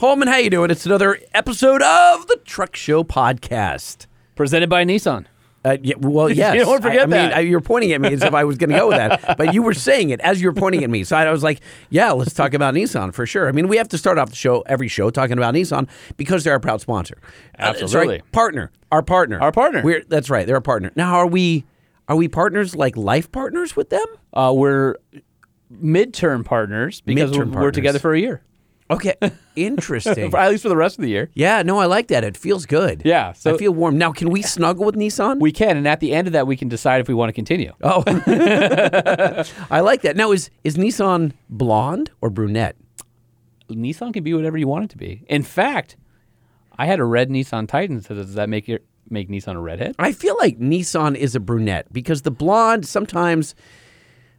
Holman, how you doing? It's another episode of the Truck Show podcast. Presented by Nissan. Uh, yeah, well, yes. You don't forget I, I mean, that. I, you're pointing at me as if I was going to go with that, but you were saying it as you were pointing at me. So I was like, "Yeah, let's talk about Nissan for sure." I mean, we have to start off the show every show talking about Nissan because they're our proud sponsor. Uh, sorry, Absolutely. partner, our partner, Our partner. We're that's right, they're a partner. Now, are we are we partners like life partners with them? Uh, we're midterm partners because Midterm we're, we're together for a year, Okay, interesting. At least for the rest of the year. Yeah, no, I like that. It feels good. Yeah, so- I feel warm. Now, can we snuggle with Nissan? We can, and at the end of that, we can decide if we want to continue. oh, I like that. Now, is is Nissan blonde or brunette? Nissan can be whatever you want it to be. In fact, I had a red Nissan Titan. So does that make it make Nissan a redhead? I feel like Nissan is a brunette because the blonde sometimes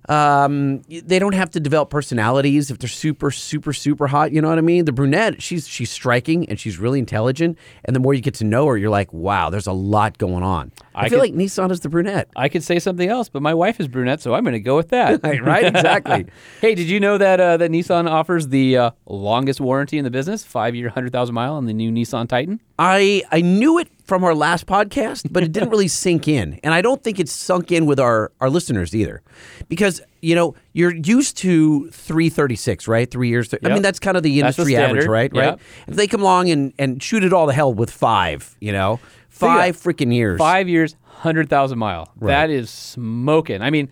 um, they don't have to develop personalities if they're super, super, super hot. You know what I mean? The brunette, she's she's striking and she's really intelligent. And the more you get to know her, you're like, wow, there's a lot going on. I, I feel could- like Nissan is the brunette. I could say something else, but my wife is brunette, so I'm going to go with that. right? Exactly. hey, did you know that uh, that Nissan offers the uh, longest warranty in the business, five year, hundred thousand mile on the new Nissan Titan? I I knew it from our last podcast, but it didn't really sink in, and I don't think it's sunk in with our our listeners either, because you know you're used to 336, right? Three years. I Yep. mean that's kind of the That's the industry average, right? Yep. Right. If they come along and and shoot it all to hell with five, you know, five freaking years, Five years, hundred thousand mile. That is smoking. I mean,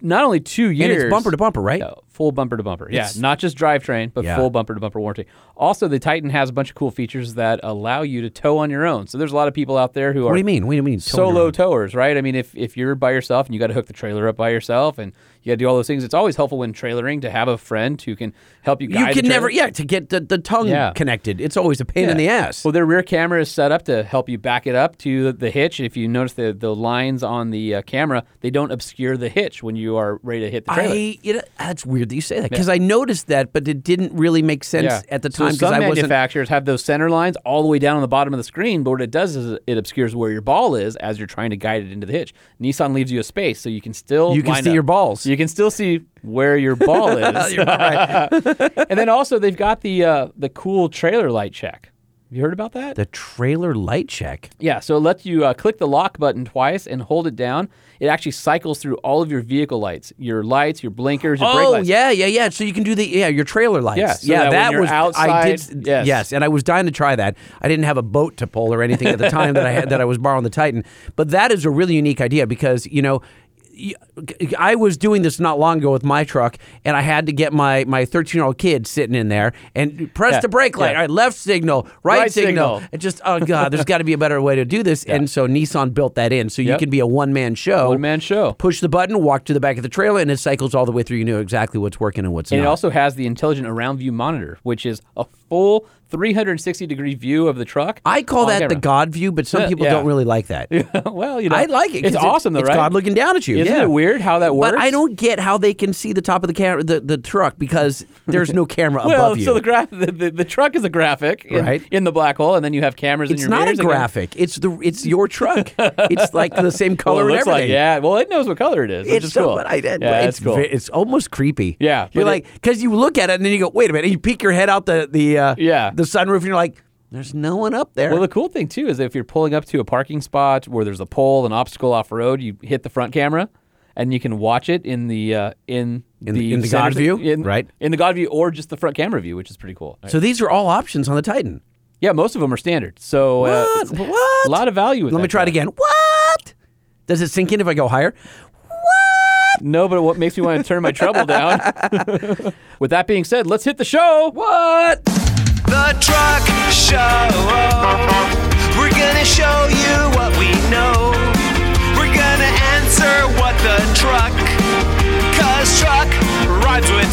not only two years, and it's bumper to bumper, right? Full bumper to bumper. Yeah, not just drivetrain, but Yeah. full bumper to bumper warranty. Also, the Titan has a bunch of cool features that allow you to tow on your own. So there's a lot of people out there who What are What do you mean? What do you mean? towing solo towers, right? I mean, if if you're by yourself and you got to hook the trailer up by yourself and you got to do all those things, it's always helpful when trailering to have a friend who can help you. You can never, yeah, to get the, the tongue Yeah. connected. It's always a pain in the ass. Well, their rear camera is set up to help you back it up to the, hitch. If you notice the the lines on the uh, camera, they don't obscure the hitch when you are ready to hit the trailer. I, you know, that's weird that you say that because I noticed that, but it didn't really make sense at the time because some I wasn't. manufacturers have those center lines all the way down on the bottom of the screen, but what it does is it obscures where your ball is as you're trying to guide it into the hitch. Nissan leaves you a space so you can still You can see up. your balls. You can still see where your ball is. And then also they've got the uh, the cool trailer light check. Have you heard about that? the trailer light check. Yeah, so it lets you uh, click the lock button twice and hold it down. It actually cycles through all of your vehicle lights, your lights, your blinkers, your brake Oh lights. yeah, yeah, yeah. So you can do the yeah your trailer lights. Yeah, so yeah. that you're was I outside- did. yes. and I was dying to try that. I didn't have a boat to pull or anything at the time that I had that I was borrowing the Titan. But that is a really unique idea because you know. I was doing this not long ago with my truck, and I had to get my my 13 year old kid sitting in there and press Yeah, the brake light. yeah. All right, left signal, right, Right signal. signal. It just oh god, there's got to be a better way to do this. And so Nissan built that in, so you can be a one man show. One man show. Push the button, walk to the back of the trailer, and it cycles all the way through. You know exactly what's working and what's And not. it also has the intelligent around view monitor, which is a full 360 degree view of the truck. I call on that the. God view, but some Yeah, people yeah. don't really like that. well, you know, I like it. It's awesome, though, it's right? God looking down at you. Isn't yeah. it weird how that works? But I don't get how they can see the top of the camera, the, the truck, because there's no camera Well, above you. so the, graph, the, the the truck is a graphic in, Right. in the black hole, and then you have cameras in it's your not a graphic. It's the it's your truck. it's like the same color Well, it looks like yeah. Well, it knows what color it is, It's so, cool. but I. Yeah, it's it's cool. it's almost creepy. Yeah, you're like because you look at it and then you go, wait a minute. And you peek your head out the the uh, Yeah. The sunroof and you're like, there's no one up there. Well, the cool thing too is if you're pulling up to a parking spot where there's a pole, an obstacle off road, you hit the front camera, and you can watch it in the uh, in, In- the in the God view? in, Right. In the God view, or just the front camera view, which is pretty cool. so these are all options on the Titan. Yeah, most of them are standard. So uh, What? a lot of value. With Let me try it again. What? Does it sink in if I go higher? What? No, but what makes me want to turn my treble down? with that being said, let's hit the show. What? The Truck Show. We're gonna show you what we know. We're gonna answer what the truck. Cause truck rhymes with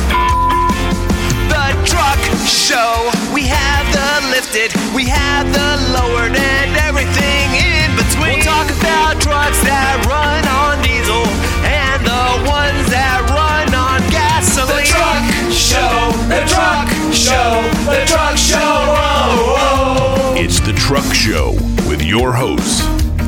the truck show. We have the lifted, we have the lowered, and everything in between. We'll talk about trucks that run on diesel truck show. Oh, oh. It's the Truck Show with your hosts,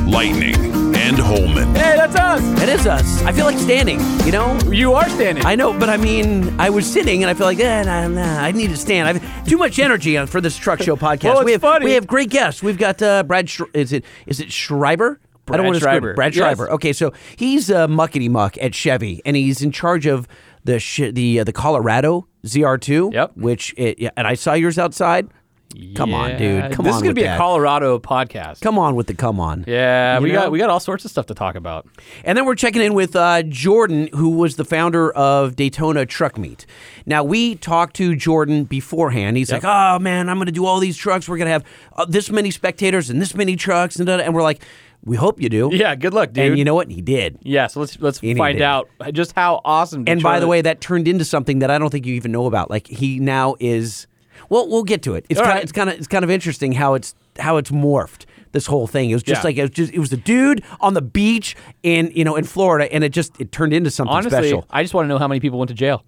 Lightning and and Holman. Hey, that's us. It is us. I feel like standing, you know? You are standing. I know, but I mean, I was sitting and I feel like, eh, nah, nah, I need to stand. I've too much energy on- for this truck show podcast. Well, it's we have funny. we have great guests. We've got uh, Brad. Sh- is it is it Schreiber? I Brad don't want to Schreiber. it. Brad Yes. Schreiber. Okay, so he's uh, muckety muck at Chevy, and he's in charge of the sh- the uh, the Colorado ZR2. Yep. Which it, yeah, and I saw yours outside. Come on, dude. Come this on This is gonna be that. a Colorado podcast. Come on with the come on. Yeah, You we know? got we got all sorts of stuff to talk about. And then we're checking in with uh, Jordan, who was the founder of Daytona Truck Meet. Now, we talked to Jordan beforehand. He's like, oh, man, I'm going to do all these trucks. We're going to have uh, this many spectators and this many trucks. And, da- da." and we're like, we hope you do. Yeah, good luck, dude. And you know what? He did. yeah, so let's let's And he find did. out just how awesome. And by the way, that turned into something that I don't think you even know about. Like, he now is. Well, we'll get to it. It's All kind of right. it's kind of it's kind of interesting how it's how it's morphed. This whole thing. It was just Yeah. like it was just it was a dude on the beach in you know in Florida, and it just it turned into something honestly, special. I just want to know how many people went to jail.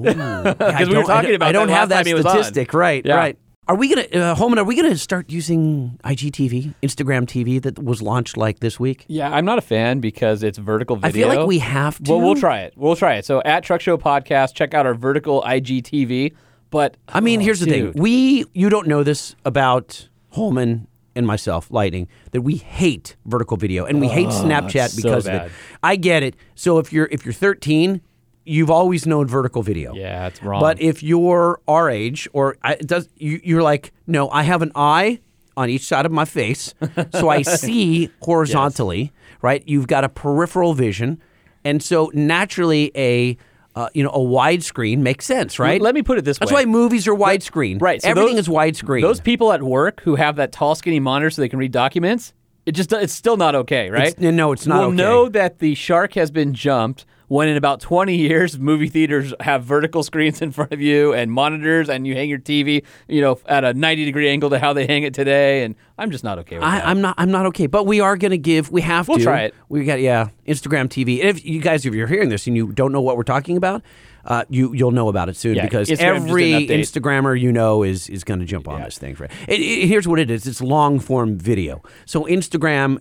Because we were talking about I don't that have last that time he was on. statistic. Right, Yeah. right. Are we gonna, uh, Holman? Are we gonna start using IGTV, Instagram TV that was launched like this week? Yeah, I'm not a fan because it's vertical video. I feel like we have to. Well, we'll try it. We'll try it. So at Truck Show Podcast, check out our vertical IGTV. But I mean, oh, here's the dude. thing: we, you don't know this about Holman and myself, Lightning, that we hate vertical video and we hate Snapchat Oh, so because of it. I get it. So if you're if you're 13, you've always known vertical video. Yeah, it's wrong. But if you're our age, or I, does, you, you're like, no, I have an eye on each side of my face, so I see horizontally. Right? You've got a peripheral vision, and so naturally a uh, you know a widescreen makes sense, right? Let me put it this That's way. That's why movies are widescreen. Right. so Everything those- is widescreen. Those people at work who have that tall, skinny monitor so they can read documents, it just it's still not okay, right? It's- no, it's not We'll okay. know that the shark has been jumped when in about 20 years movie theaters have vertical screens in front of you and monitors and you hang your TV, you know, at a 90 degree angle to how they hang it today and I'm just not okay with I, that. I'm not. I'm not okay. But we are going to give. We have We'll to. try it. We got yeah. Instagram TV. And if you guys, if you're hearing this and you don't know what we're talking about, uh, you you'll know about it soon Yeah, because Instagram every did an update. Instagrammer you know is is going to jump on this thing. For it, it, here's what it is. It's long form video. So Instagram,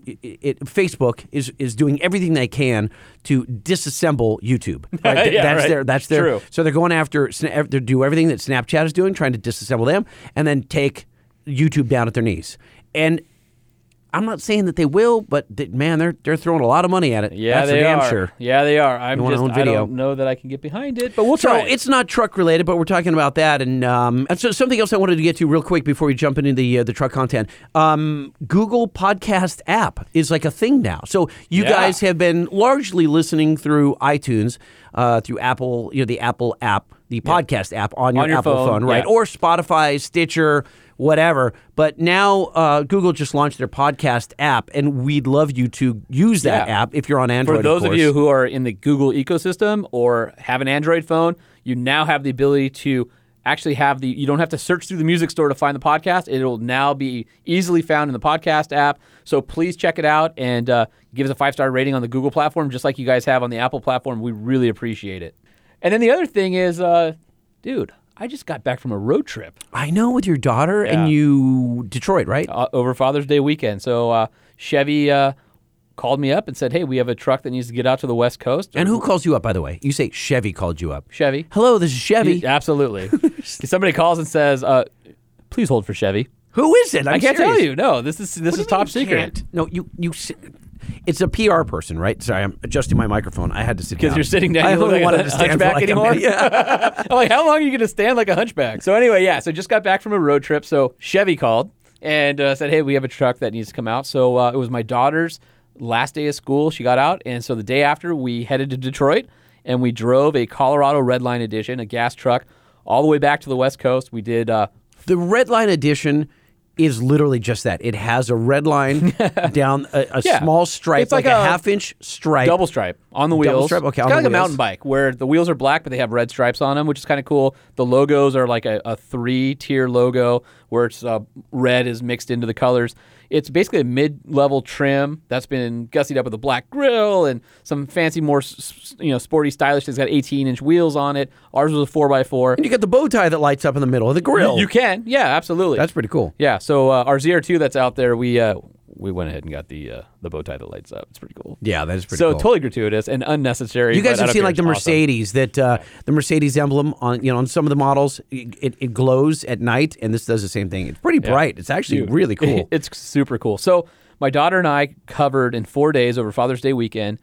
Facebook is is doing everything they can to disassemble YouTube. Right? Yeah, that's right. their. That's their. True. So they're going after. They do everything that Snapchat is doing, trying to disassemble them, and then take YouTube down at their knees. And I'm not saying that they will, but th- man, they're they're throwing a lot of money at it. yeah, That's they for damn are. sure. Yeah, they are. I'm just I don't know that I can get behind it, but we'll So try. it. it's not truck related, but we're talking about that, and um, and so something else I wanted to get to real quick before we jump into the uh, the truck content. Um, Google Podcast app is like a thing now. So you Yeah. guys have been largely listening through iTunes, uh, through Apple, you know, the Apple app, the podcast app on your, On your Apple phone, phone, right, yeah. or Spotify, Stitcher. Whatever, but now uh, Google just launched their podcast app, and we'd love you to use that Yeah. app if you're on Android. For those of, course. you who are in the Google ecosystem or have an Android phone, you now have the ability to actually have the you don't have to search through the music store to find the podcast. It'll now be easily found in the podcast app. So please check it out and uh, give us a five star rating on the Google platform, just like you guys have on the Apple platform. We really appreciate it. And then the other thing is, uh, dude, I just got back from a road trip I know with your daughter and you Detroit, right? uh, over Father's Day weekend. So uh, Chevy uh, called me up and said, "Hey, we have a truck that needs to get out to the West Coast." And who calls you up, by the way? You say Chevy called you up. Chevy. Hello, this is Chevy. Yeah, Absolutely. Somebody calls and says, uh, "Please hold for Chevy." Who is it? I'm I can't serious. tell you. No, this is this is top secret. can't? No, you you. It's a PR person, right? Sorry, I'm adjusting my microphone. I had to sit down Because you're sitting down, I you only like wanted a to stand hunchback like anymore? Yeah. I'm like, how long are you going to stand like a hunchback? So anyway, yeah. So just got back from a road trip. So Chevy called and uh, said, "Hey, we have a truck that needs to come out." So uh, it was my daughter's last day of school. She got out, and so the day after, we headed to Detroit and we drove a Colorado Redline Edition, a gas truck, all the way back to the West Coast. We did. Uh, The Redline edition is literally just that. It has a red line down a, a Yeah. small stripe, It's like like, a, a half inch stripe. double stripe on the Double wheels. stripe? Okay, it's kind of like a mountain bike where the wheels are black, but they have red stripes on them, which is kind of cool. The logos are like a, a three-tier logo where it's uh, red is mixed into the colors. It's basically a mid-level trim that's been gussied up with a black grill and some fancy, more you know, sporty, stylish. It's got 18-inch wheels on it. Ours was a four x four. And you got the bow tie that lights up in the middle of the grill. You can, yeah, absolutely. That's pretty cool. Yeah, so uh, our ZR2 that's out there, we uh, we went ahead and got the uh, the bow tie that lights up. It's pretty cool. Yeah, that is pretty so cool. totally gratuitous and unnecessary. You guys have seen like the It's awesome. Mercedes that uh, the Mercedes emblem on you know on some of the models it, it glows at night and this does the same thing. It's pretty bright. It's actually Dude, really cool. it's super cool. So my daughter and I covered in four days over Father's Day weekend,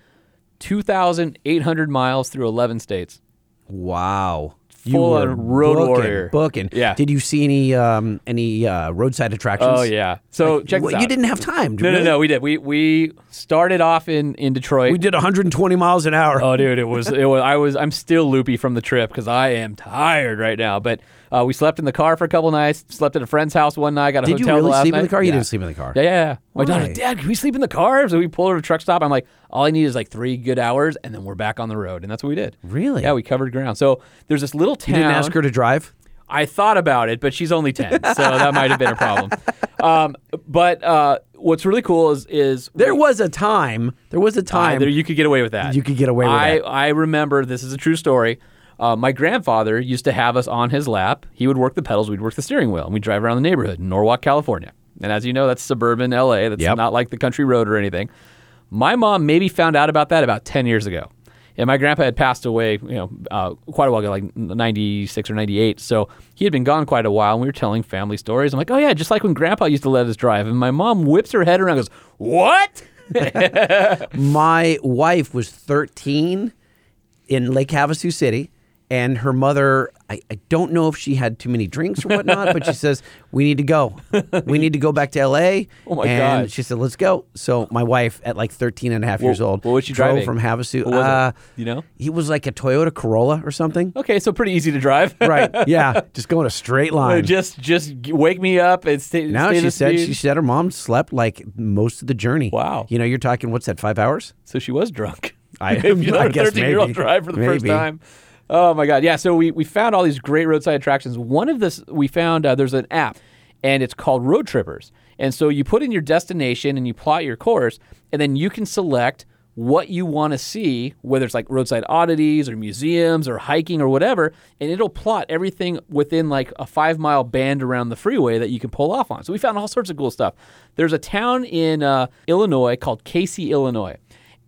two thousand eight hundred miles through eleven states. wow. Full on road booking, warrior. Booking. Yeah. Did you see any um, any uh, roadside attractions? Oh yeah. So check Well, this out. you didn't have time. No, no, no. We did. We we started off in in Detroit. We did 120 miles an hour. Oh, dude, it was it was. I was. I'm still loopy from the trip because I am tired right now. But uh, we slept in the car for a couple nights. Slept at a friend's house one night. Got a Did you really last sleep in the car? You Yeah. didn't sleep in the car. Yeah, yeah. yeah. My daughter's Why? Dad, can we sleep in the car? So we pulled over to a truck stop. I'm like, all I need is like three good hours, and then we're back on the road. And that's what we did. Really? Yeah, we covered ground. So there's this little town. You didn't ask her to drive? I thought about it, but she's only 10, so that might have been a problem. Um, but uh, what's really cool is is There was a time. There was a time. there, you could get away with that. You could get away with I, that. I remember this is a true story. Uh, my grandfather used to have us on his lap. He would work the pedals, we'd work the steering wheel, and we'd drive around the neighborhood in Norwalk, California. And as you know, that's suburban LA. That's Yep. not like the country road or anything. My mom maybe found out about that about 10 years ago. And my grandpa had passed away, you know, uh, quite a while ago, like 96 or 98. So he had been gone quite a while, and we were telling family stories. I'm like, oh, yeah, just like when grandpa used to let us drive. And my mom whips her head around and goes, what? My wife was 13 in Lake Havasu City, and her mother, I, I don't know if she had too many drinks or whatnot, but she says, We need to go. We need to go back to LA. Oh my and God. she said, Let's go. So my wife, at like 13 and a half years old, what was she drove driving? from Havasu. What was it? uh, You know? He was like a Toyota Corolla or something. Okay, so pretty easy to drive. right. Yeah. Just going a straight line. just just wake me up and stay. now stay she said speed. she said her mom slept like most of the journey. Wow. You know, you're talking what's that? Five hours? so she was drunk. I- if you let I a guess thirteen year old drive for the first time. Oh my god, yeah. So we we found all these great roadside attractions. One of this we found uh, there's an app, and it's called Roadtrippers. And so you put in your destination and you plot your course, and then you can select what you want to see, whether it's like roadside oddities or museums or hiking or whatever, and it'll plot everything within like a five mile band around the freeway that you can pull off on. So we found all sorts of cool stuff. There's a town in uh, Illinois called Casey, Illinois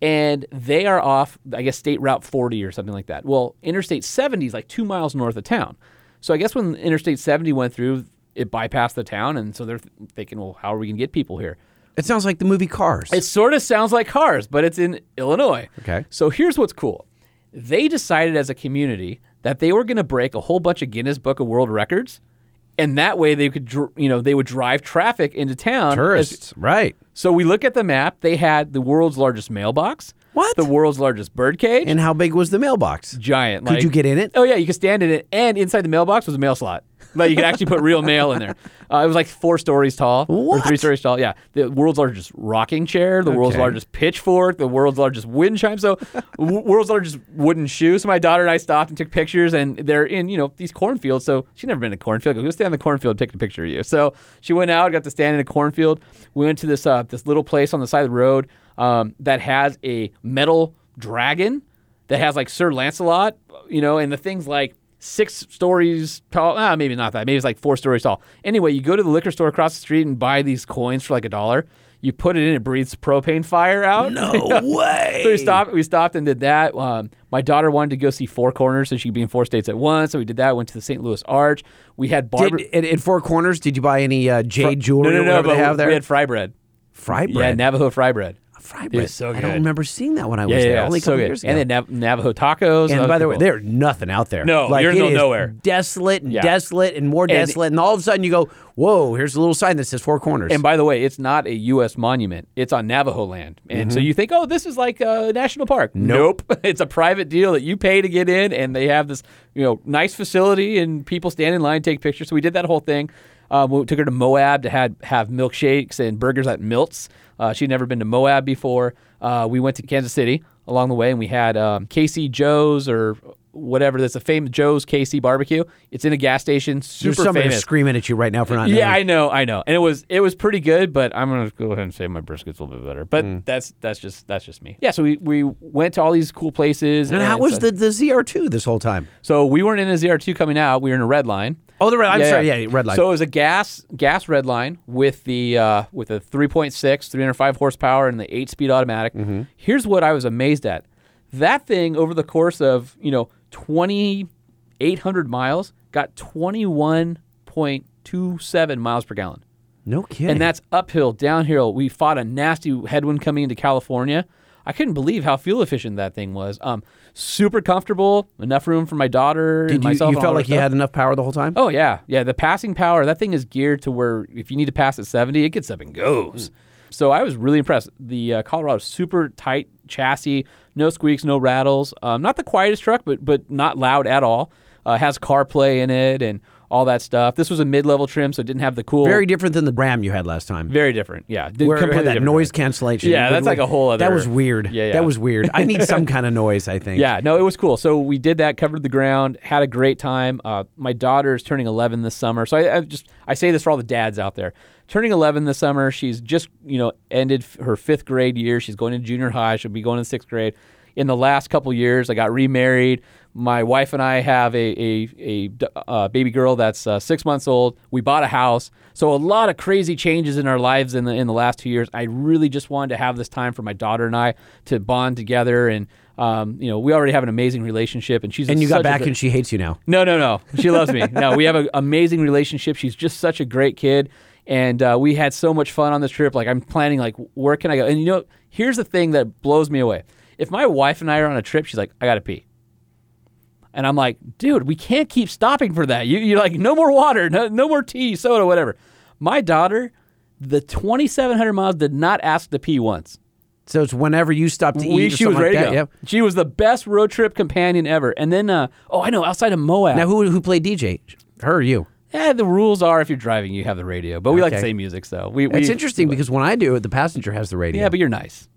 and they are off, I guess, State Route 40 or something like that. Well, Interstate 70 is like two miles north of town. So I guess when Interstate 70 went through, it bypassed the town, and so they're thinking, well, how are we going to get people here? It sounds like the movie Cars. It sort of sounds like cars, but it's in Illinois. Okay. So here's what's cool. They decided as a community that they were going to break a whole bunch of Guinness Book of World Records, and that way they could, you know, they would drive traffic into town. as- Tourists. right. so we look at the map. They had the world's largest mailbox. What? The world's largest bird cage. And how big was the mailbox? giant. Could like- you get in it? Oh yeah, you could stand in it, and inside the mailbox was a mail slot. Like you could actually put real mail in there. Uh, it was like four stories tall or three stories tall. Yeah, the world's largest rocking chair, the world's largest pitchfork, the world's largest wind chime. So, w- world's largest wooden shoe. So my daughter and I stopped and took pictures, and they're in you know these cornfields. So she'd never been a cornfield. Go stand in the cornfield, take a picture of you. So she went out, got to stand in a cornfield. We went to this uh, this little place on the side of the road um, that has a metal dragon that has like Sir Lancelot, you know, and the thing's like six stories tall. Ah, maybe not that. Maybe it's like four stories tall. Anyway, you go to the liquor store across the street and buy these coins for like a dollar. You put it in, it breathes propane fire out. No way. So we stopped. We stopped and did that. Um, my daughter wanted to go see Four Corners, so she'd be in four states at once. So we did that. Went to the St. Louis Arch. We had barber. Did, at, at Four Corners, did you buy any uh, jade jewelry no, no, or no, but they have there? we had fry bread. fry bread. Yeah. Navajo fry bread. Fry bread. so I don't remember seeing that when I was Yeah, there. yeah. Only a so couple good. years ago. And then Nav- Navajo tacos. And by the way, there's nothing out there. No, like, you're in nowhere. Desolate and Yeah. desolate and more desolate. And all of a sudden you go, whoa, here's a little sign that says Four Corners. And by the way, it's not a U.S. monument. It's on Navajo land. And so mm-hmm. you think, oh, this is like a national park. Nope. it's a private deal that you pay to get in, and they have this, you know, nice facility, and people stand in line, take pictures. So we did that whole thing. Um, we took her to Moab to had, have milkshakes and burgers at Milt's. Uh, she'd never been to Moab before. Uh, we went to Kansas City along the way, and we had um, Casey Joe's or whatever. That's a famous Joe's KC barbecue. It's in a gas station. Super There's somebody famous. screaming at you right now for not Yeah, I know, I know, and it was it was pretty good. But I'm gonna go ahead and say my brisket's a little bit better. But Hmm. that's that's just that's just me. Yeah, so we, we went to all these cool places. And how was the, the ZR2 this whole time? So we weren't in a ZR2 coming out. We were in a red line. Oh, the red. I'm sorry. Yeah, red line. So it was a gas gas red line with the uh, with a 3.6, 305 horsepower, and the eight speed automatic. Mm-hmm. Here's what I was amazed at: that thing over the course of you know 2,800 miles got 21.27 miles per gallon. no kidding. And that's uphill, downhill. We fought a nasty headwind coming into California. I couldn't believe how fuel efficient that thing was. Um, super comfortable, enough room for my daughter and Did you, myself. you and felt like you had enough power the whole time? Oh yeah, yeah. The passing power that thing is geared to where if you need to pass at seventy, it gets up and goes. So I was really impressed. The uh, Colorado super tight chassis, no squeaks, no rattles. Um, not the quietest truck, but but not loud at all. Uh, has CarPlay in it and all that stuff. This was a mid-level trim, so it didn't have the cool. Very different than the Ram you had last time. very different. Yeah, did- Where it had that noise cancellation. Yeah, that's like a whole other. That was weird. Yeah, yeah. That was weird. I need some kind of noise. I think. Yeah, no, it was cool. So we did that, covered the ground, had a great time. Uh, my daughter is turning 11 this summer, so I, I just I say this for all the dads out there. Turning 11 this summer, she's just you know ended her fifth grade year. She's going to junior high. She'll be going to sixth grade. In the last couple years, I got remarried. My wife and I have a uh, baby girl that's uh, six months old. We bought a house, so a lot of crazy changes in our lives in the in the last two years. I really just wanted to have this time for my daughter and I to bond together and. Um, you know, we already have an amazing relationship, and she's And you got back great- and she hates you now. no, no, no. She loves me. No, we have an amazing relationship. She's just such a great kid, and uh, we had so much fun on this trip. Like I'm planning, like where can I go? And you know, here's the thing that blows me away. If my wife and I are on a trip, she's like, I gotta pee. And I'm like, dude, we can't keep stopping for that. You, you're like, no more water, no, no more tea, soda, whatever. My daughter, the 2,700 miles, did not ask to pee once. So it's whenever you stop to eat. We, or she was ready like to go. Yep. She was the best road trip companion ever. And then, uh, oh, I know, outside of Moab. Now who who played DJ? Her or you? Yeah, the rules are if you're driving, you have the radio. But we like the Okay. same music, so we. It's we, interesting because when I do it, the passenger has the radio. Yeah, but you're nice.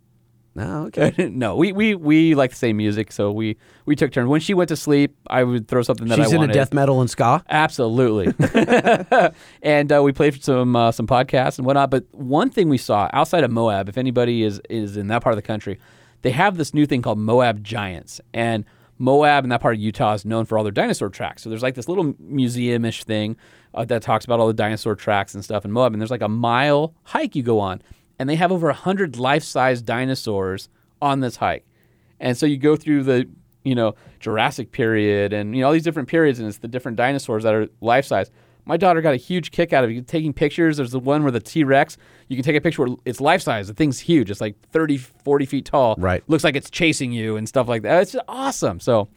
Oh, okay. no, we, we we like the same music, so we we took turns. When she went to sleep, I would throw something that She's I into wanted. death metal and ska. Absolutely. and uh, we played some uh, some podcasts and whatnot. But one thing we saw outside of Moab, if anybody is is in that part of the country, they have this new thing called Moab Giants, and Moab in that part of Utah is known for all their dinosaur tracks. So there's like this little museum-ish thing uh, that talks about all the dinosaur tracks and stuff in Moab. And there's like a mile hike you go on, and they have over hundred life-size dinosaurs on this hike. And so you go through the you know Jurassic period and you know all these different periods, and it's the different dinosaurs that are life size. My daughter got a huge kick out of it. taking pictures. There's the one where the T Rex, you can take a picture where it's life size. The thing's huge. It's like 30, 40 feet tall. Right. Looks like it's chasing you and stuff like that. It's just awesome. So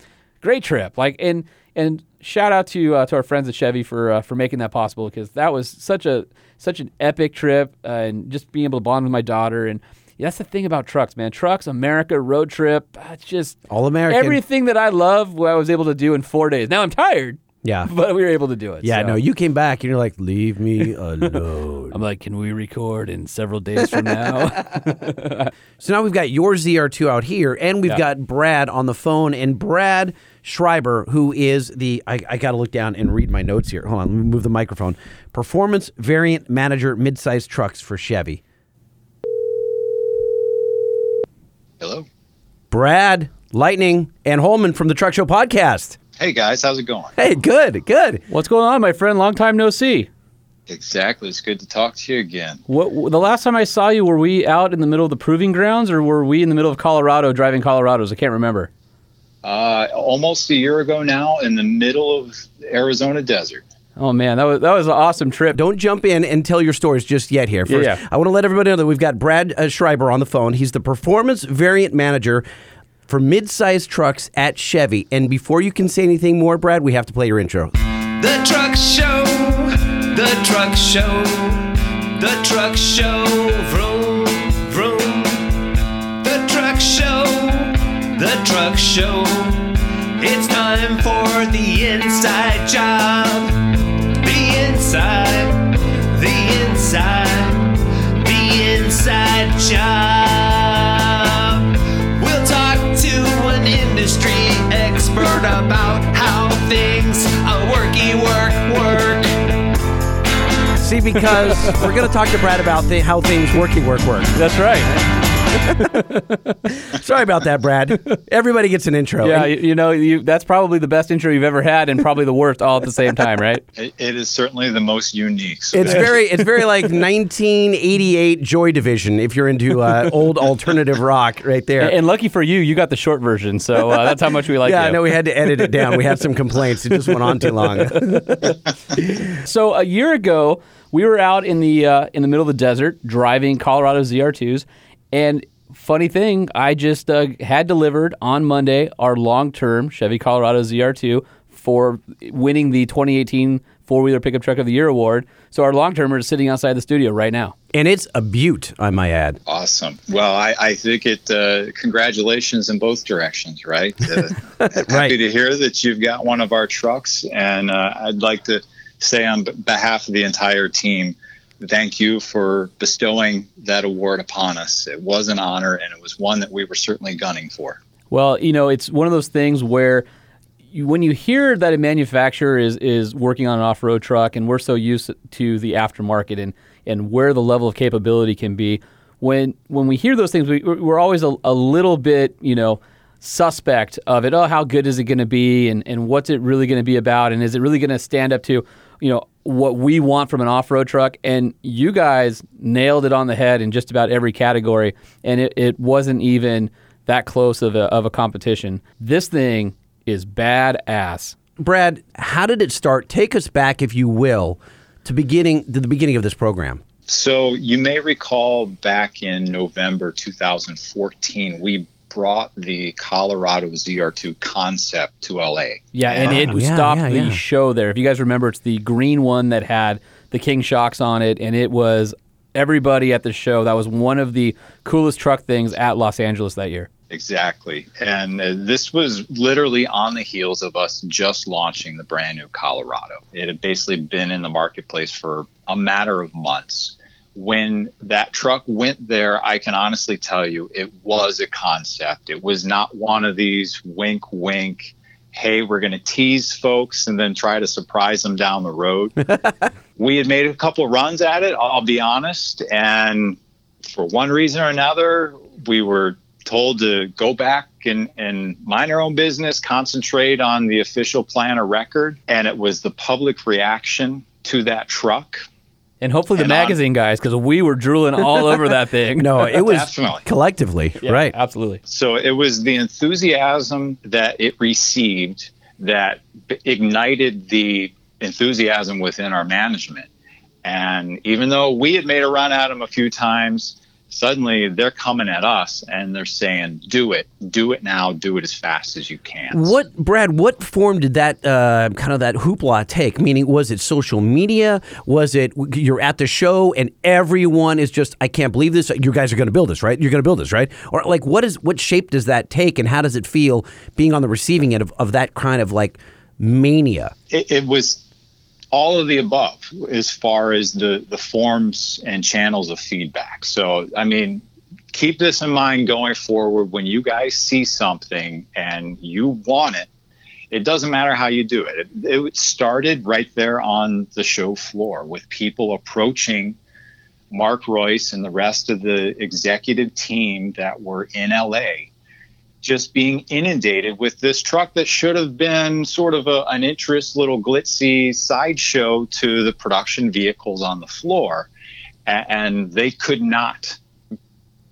great trip. Like and and shout out to uh, to our friends at Chevy for uh, for making that possible because that was such a such an epic trip uh, and just being able to bond with my daughter and that's the thing about trucks, man. Trucks, America, road trip. uh, It's just All American. Everything that I love, what I was able to do in four days. Now I'm tired, Yeah. but we were able to do it. Yeah, so. no, you came back and you're like, leave me alone. I'm like, can we record in several days from now? so now we've got your ZR2 out here, and we've Yeah. got Brad on the phone, and Brad Schreiber, who is the, I, I got to look down and read my notes here. Hold on, let me move the microphone. Performance Variant Manager Midsize Trucks for Chevy. Hello. Brad, Lightning, and Holman from the Truck Show podcast. Hey guys, how's it going? Hey, good, good. What's going on, my friend? Long time no see. Exactly. It's good to talk to you again. What the last time I saw you, were we out in the middle of the proving grounds, or were we in the middle of Colorado driving Colorados? I can't remember. Uh, almost a year ago now, in the middle of Arizona desert. Oh man, that was that was an awesome trip. Don't jump in and tell your stories just yet here. First, yeah. I want to let everybody know that we've got Brad uh, Schreiber on the phone. He's the Performance Variant Manager for midsize trucks at Chevy. And before you can say anything more, Brad, we have to play your intro. The truck show, the truck show, the truck show, vroom, vroom. The truck show, the truck show. It's time for the inside job. The inside, the inside, the inside job. About See, because we're going to talk to Brad about the, how things worky work work. That's right. Sorry about that, Brad. Everybody gets an intro. Yeah, And- you, you know, you, that's probably the best intro you've ever had, and probably the worst all at the same time, right? It, it is certainly the most unique. So It's very, it's very like 1988 Joy Division. If you're into uh, old alternative rock, right there. And lucky for you, you got the short version, so uh, that's how much we like yeah, you. no, we had to edit it down. We had some complaints. It just went on too long. So a year ago, we were out in the uh, in the middle of the desert driving Colorado ZR2s, and funny thing, I just uh, had delivered on Monday our long term Chevy Colorado ZR2 for winning the 2018 Four Wheeler Pickup Truck of the Year award. So our long termer is sitting outside the studio right now. And it's a beaut, I might add. awesome. Well, I, I think it. Uh, congratulations in both directions, right? Uh, happy to hear that you've got one of our trucks, and uh, I'd like to say on behalf of the entire team, thank you for bestowing that award upon us. It was an honor, and it was one that we were certainly gunning for. Well, you know, it's one of those things where you, when you hear that a manufacturer is is working on an off-road truck, and we're so used to the aftermarket and and where the level of capability can be, when when we hear those things, we, we're always a, a little bit, you know, suspect of it. Oh, how good is it going to be, and and what's it really going to be about, and is it really going to stand up to, you know, what we want from an off-road truck? And you guys nailed it on the head in just about every category, and it, it wasn't even that close of a, of a competition. This thing is badass. Brad, how did it start? Take us back, if you will, to beginning to the beginning of this program. So you may recall back in November 2014, we brought the Colorado ZR2 concept to LA. Yeah, and it Oh, yeah, stopped yeah, the yeah. show there. If you guys remember, it's the green one that had the King shocks on it, and it was everybody at the show. That was one of the coolest truck things at Los Angeles that year. Exactly. And uh, this was literally on the heels of us just launching the brand new Colorado. It had basically been in the marketplace for a matter of months. When that truck went there, I can honestly tell you it was a concept. It was not one of these wink, wink, hey, we're going to tease folks and then try to surprise them down the road. we had made a couple runs at it, I'll be honest. And for one reason or another, we were told to go back and, and mind our own business, concentrate on the official plan of record. And it was the public reaction to that truck. And hopefully the And on- magazine guys, because we were drooling all over that thing. No, it was Definitely. collectively, Yeah, right? Absolutely. So it was the enthusiasm that it received that ignited the enthusiasm within our management. And even though we had made a run at them a few times, suddenly they're coming at us and they're saying, do it, do it now, do it as fast as you can. What, Brad? What form did that uh, kind of that hoopla take? Meaning, was it social media? Was it you're at the show and everyone is just, I can't believe this. You guys are going to build this, right? You're going to build this, right? Or like, what is what shape does that take, and how does it feel being on the receiving end of, of that kind of like mania? it, it was all of the above as far as the the forms and channels of feedback so i mean keep this in mind going forward when you guys see something and you want it it doesn't matter how you do it. it it started right there on the show floor with people approaching mark royce and the rest of the executive team that were in la just being inundated with this truck that should have been sort of a, an interest little glitzy sideshow to the production vehicles on the floor. And they could not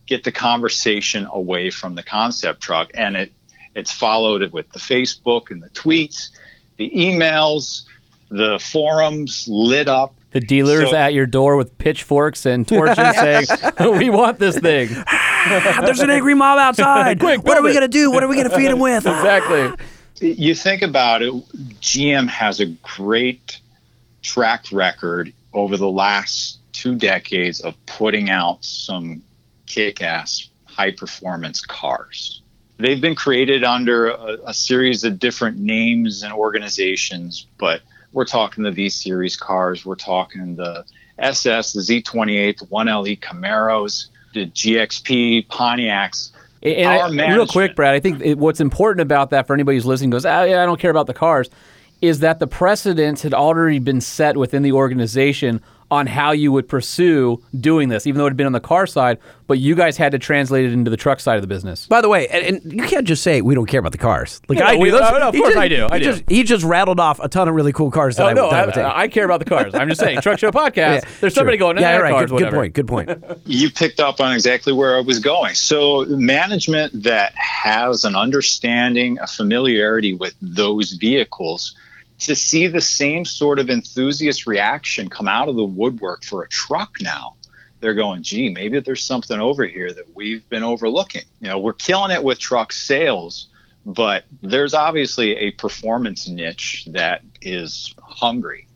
get the conversation away from the concept truck. And it, it's followed it with the Facebook and the tweets, the emails, the forums lit up. The dealers So- at your door with pitchforks and torches saying, "We want this thing." There's an angry mob outside. Quick, what are we it. gonna do? What are we gonna feed him with? exactly. you think about it, GM has a great track record over the last two decades of putting out some kick ass high performance cars. They've been created under a, a series of different names and organizations, but we're talking the V Series cars, we're talking the SS, the Z28, the 1LE Camaros, the GXP Pontiacs. And I- real quick, Brad, I think it, what's important about that for anybody who's listening goes, oh, yeah, I don't care about the cars, is that the precedents had already been set within the organization on how you would pursue doing this, even though it had been on the car side, but you guys had to translate it into the truck side of the business. By the way, and, and you can't just say we don't care about the cars. Like Yeah, I do. we- Those- no, no, of course just- I do, I he do. Just, he just rattled off a ton of really cool cars that I, Oh, no, that I would take. I, I care about the cars. I'm just saying, Truck Show Podcast. Yeah, There's sure. somebody going, Yeah, "Eh, right. cars, good, good point. Good point. you picked up on exactly where I was going. So, management that has an understanding, a familiarity with those vehicles, to see the same sort of enthusiast reaction come out of the woodwork for a truck now, they're going, gee, maybe there's something over here that we've been overlooking. You know, we're killing it with truck sales, but there's obviously a performance niche that is hungry.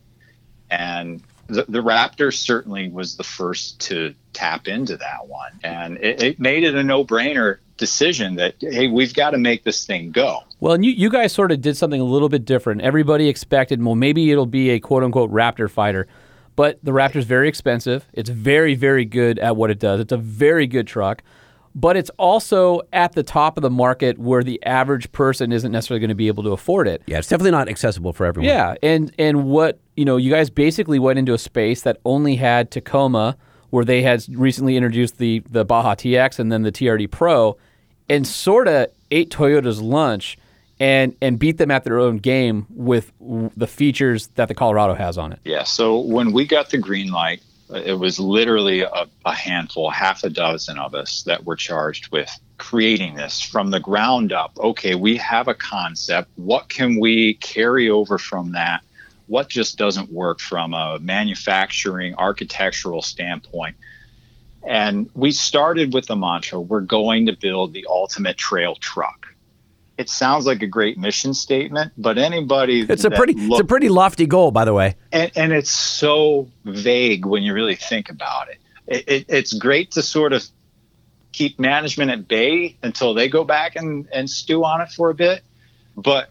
And the, the Raptor certainly was the first to tap into that one. And it, it made it a no brainer decision that, hey, we've got to make this thing go. Well, and you, you guys sort of did something a little bit different. Everybody expected, well, maybe it'll be a quote unquote Raptor fighter. But the Raptor's very expensive. It's very, very good at what it does. It's a very good truck. But it's also at the top of the market where the average person isn't necessarily going to be able to afford it. Yeah, it's definitely not accessible for everyone. Yeah, and and what you know, you guys basically went into a space that only had Tacoma, where they had recently introduced the the Baja TX and then the TRD Pro, and sort of ate Toyota's lunch, and and beat them at their own game with the features that the Colorado has on it. Yeah. So when we got the green light, uh, it was literally a, a handful, half a dozen of us that were charged with creating this from the ground up. Okay, we have a concept. What can we carry over from that? What just doesn't work from a manufacturing, architectural standpoint? And we started with the mantra we're going to build the ultimate trail truck. It sounds like a great mission statement, but anybody It's a pretty it's a pretty lofty goal, by the way. and, and it's so vague when you really think about it. It, it. It's great to sort of keep management at bay until they go back and, and stew on it for a bit. But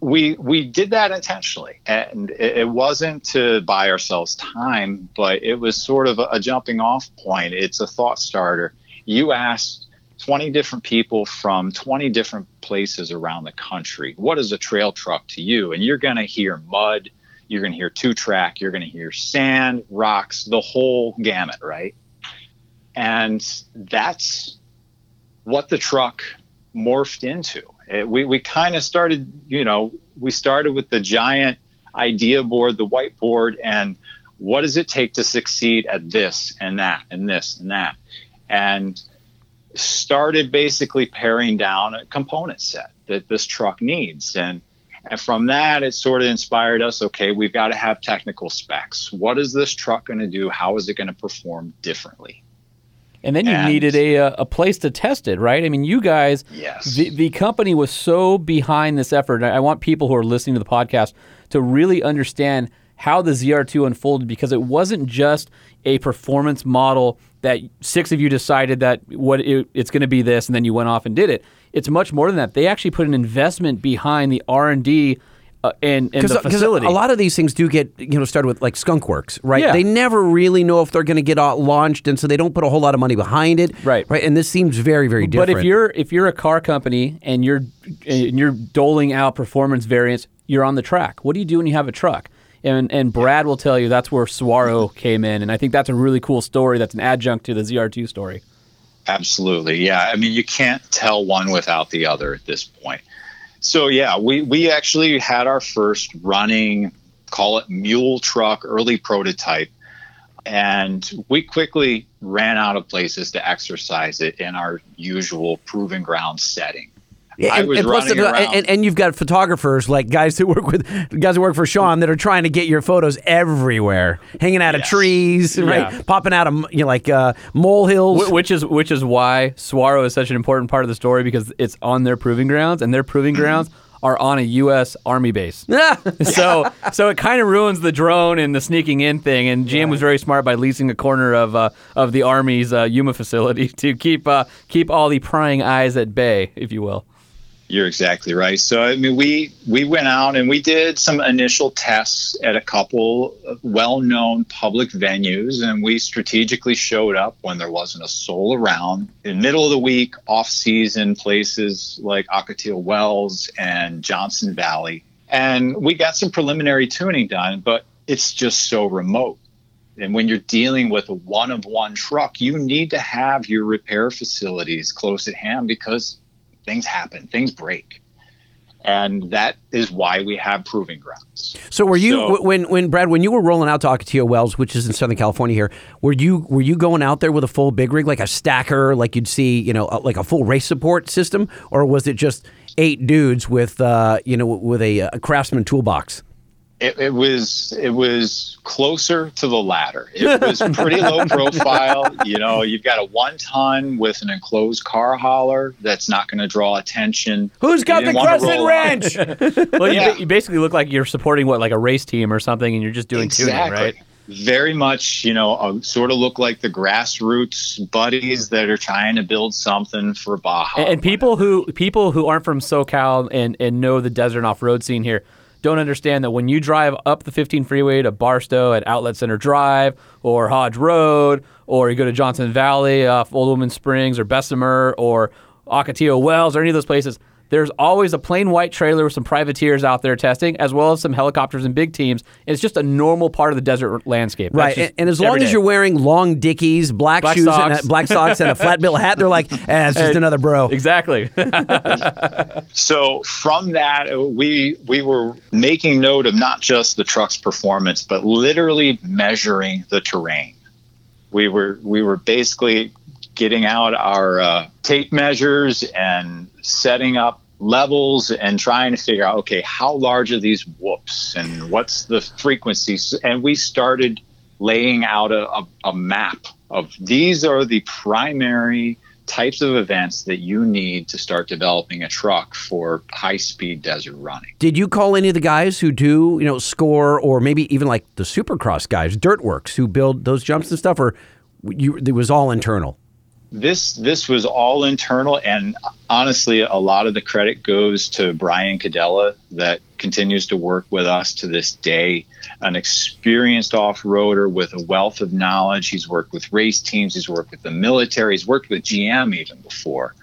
we we did that intentionally, and it, it wasn't to buy ourselves time, but it was sort of a, a jumping off point. It's a thought starter. You asked 20 different people from 20 different places around the country, what is a trail truck to you? And you're going to hear mud, you're going to hear two track, you're going to hear sand, rocks, the whole gamut, right? And that's what the truck morphed into. It, we we kind of started, you know, we started with the giant idea board, the whiteboard, and what does it take to succeed at this and that and this and that, and started basically paring down a component set that this truck needs. And and from that it sort of inspired us okay we've got to have technical specs. What is this truck going to do? How is it going to perform differently And then you And- needed a uh, a place to test it, right? I mean, you guys, Yes. the the company was so behind this effort. I want people who are listening to the podcast to really understand how the ZR2 unfolded because it wasn't just a performance model that six of you decided that what it, it's going to be this, and then you went off and did it. It's much more than that. They actually put an investment behind the R and D uh, and and the facility. a lot of these things do get you know started with like skunkworks right Yeah. they never really know if they're going to get out launched and so they don't put a whole lot of money behind it Right. right and this seems very very different But if you're if you're a car company and you're and you're doling out performance variants, you're on the track. What do you do when you have a truck? And and Brad will tell you that's where Suaro came in, and I think that's a really cool story. That's an adjunct to the ZR2 story. Absolutely. Yeah. I mean, you can't tell one without the other at this point. So, yeah, we, we actually had our first running, call it mule truck, early prototype. And we quickly ran out of places to exercise it in our usual proving ground setting. Yeah, I and, was and plus running the- around. and, and you've got photographers like guys who work with guys who work for Sean that are trying to get your photos everywhere, hanging out of trees, right, Yeah. popping out of you know like uh, molehills. Wh- Which is which is why Suaro is such an important part of the story because it's on their proving grounds, and their proving grounds are on a U.S. Army base. so so it kind of ruins the drone and the sneaking in thing. And GM was very smart by leasing a corner of uh, of the Army's uh, Yuma facility to keep uh, keep all the prying eyes at bay, if you will. You're exactly right. So I mean, we we went out and we did some initial tests at a couple well-known public venues, and we strategically showed up when there wasn't a soul around. In middle of the week, off-season places like Ocotillo Wells and Johnson Valley, and we got some preliminary tuning done, but it's just so remote. And when you're dealing with a one of one truck, you need to have your repair facilities close at hand because things happen, things break. And that is why we have proving grounds. So were you So- when when Brad when you were rolling out to Ocotillo Wells, which is in Southern California here, were you were you going out there with a full big rig like a stacker, like you'd see, you know, uh, like a full race support system, or was it just eight dudes with uh, you know with a, a craftsman toolbox? It, it was it was closer to the latter. It was pretty low profile. You know, you've got a one ton with an enclosed car hauler that's not going to draw attention. Who's got the didn't crescent roll wrench? Well, you, Yeah. ba- you basically look like you're supporting what, like a race team or something, and you're just doing tuning, right? Very much, you know, uh, sort of look like the grassroots buddies that are trying to build something for Baja. And, and people who people who aren't from SoCal and and know the desert off road scene here don't understand that when you drive up the 15 freeway to Barstow at Outlet Center Drive or Hodge Road, or you go to Johnson Valley off Old Woman Springs or Bessemer or Ocotillo Wells or any of those places. There's always a plain white trailer with some privateers out there testing, as well as some helicopters and big teams. It's just a normal part of the desert landscape. That's Right, and, and as every long as day. you're wearing long dickies, black, Black shoes, and socks. a, black socks, and a flat bill hat, they're like, eh, it's just another bro. exactly. So from that, uh, we we were making note of not just the truck's performance, but literally measuring the terrain. We were we were basically getting out our uh, tape measures and setting up levels and trying to figure out okay how large are these whoops and what's the frequencies and we started laying out a, a, a map of these are the primary types of events that you need to start developing a truck for high speed desert running. Did you call any of the guys who do, you know, score or maybe even like the Supercross guys, Dirtworks, who build those jumps and stuff, or you? It was all internal. This this was all internal and honestly a lot of the credit goes to Brian Cadella that continues to work with us to this day. An experienced off-roader with a wealth of knowledge. He's worked with race teams, he's worked with the military, he's worked with GM even before.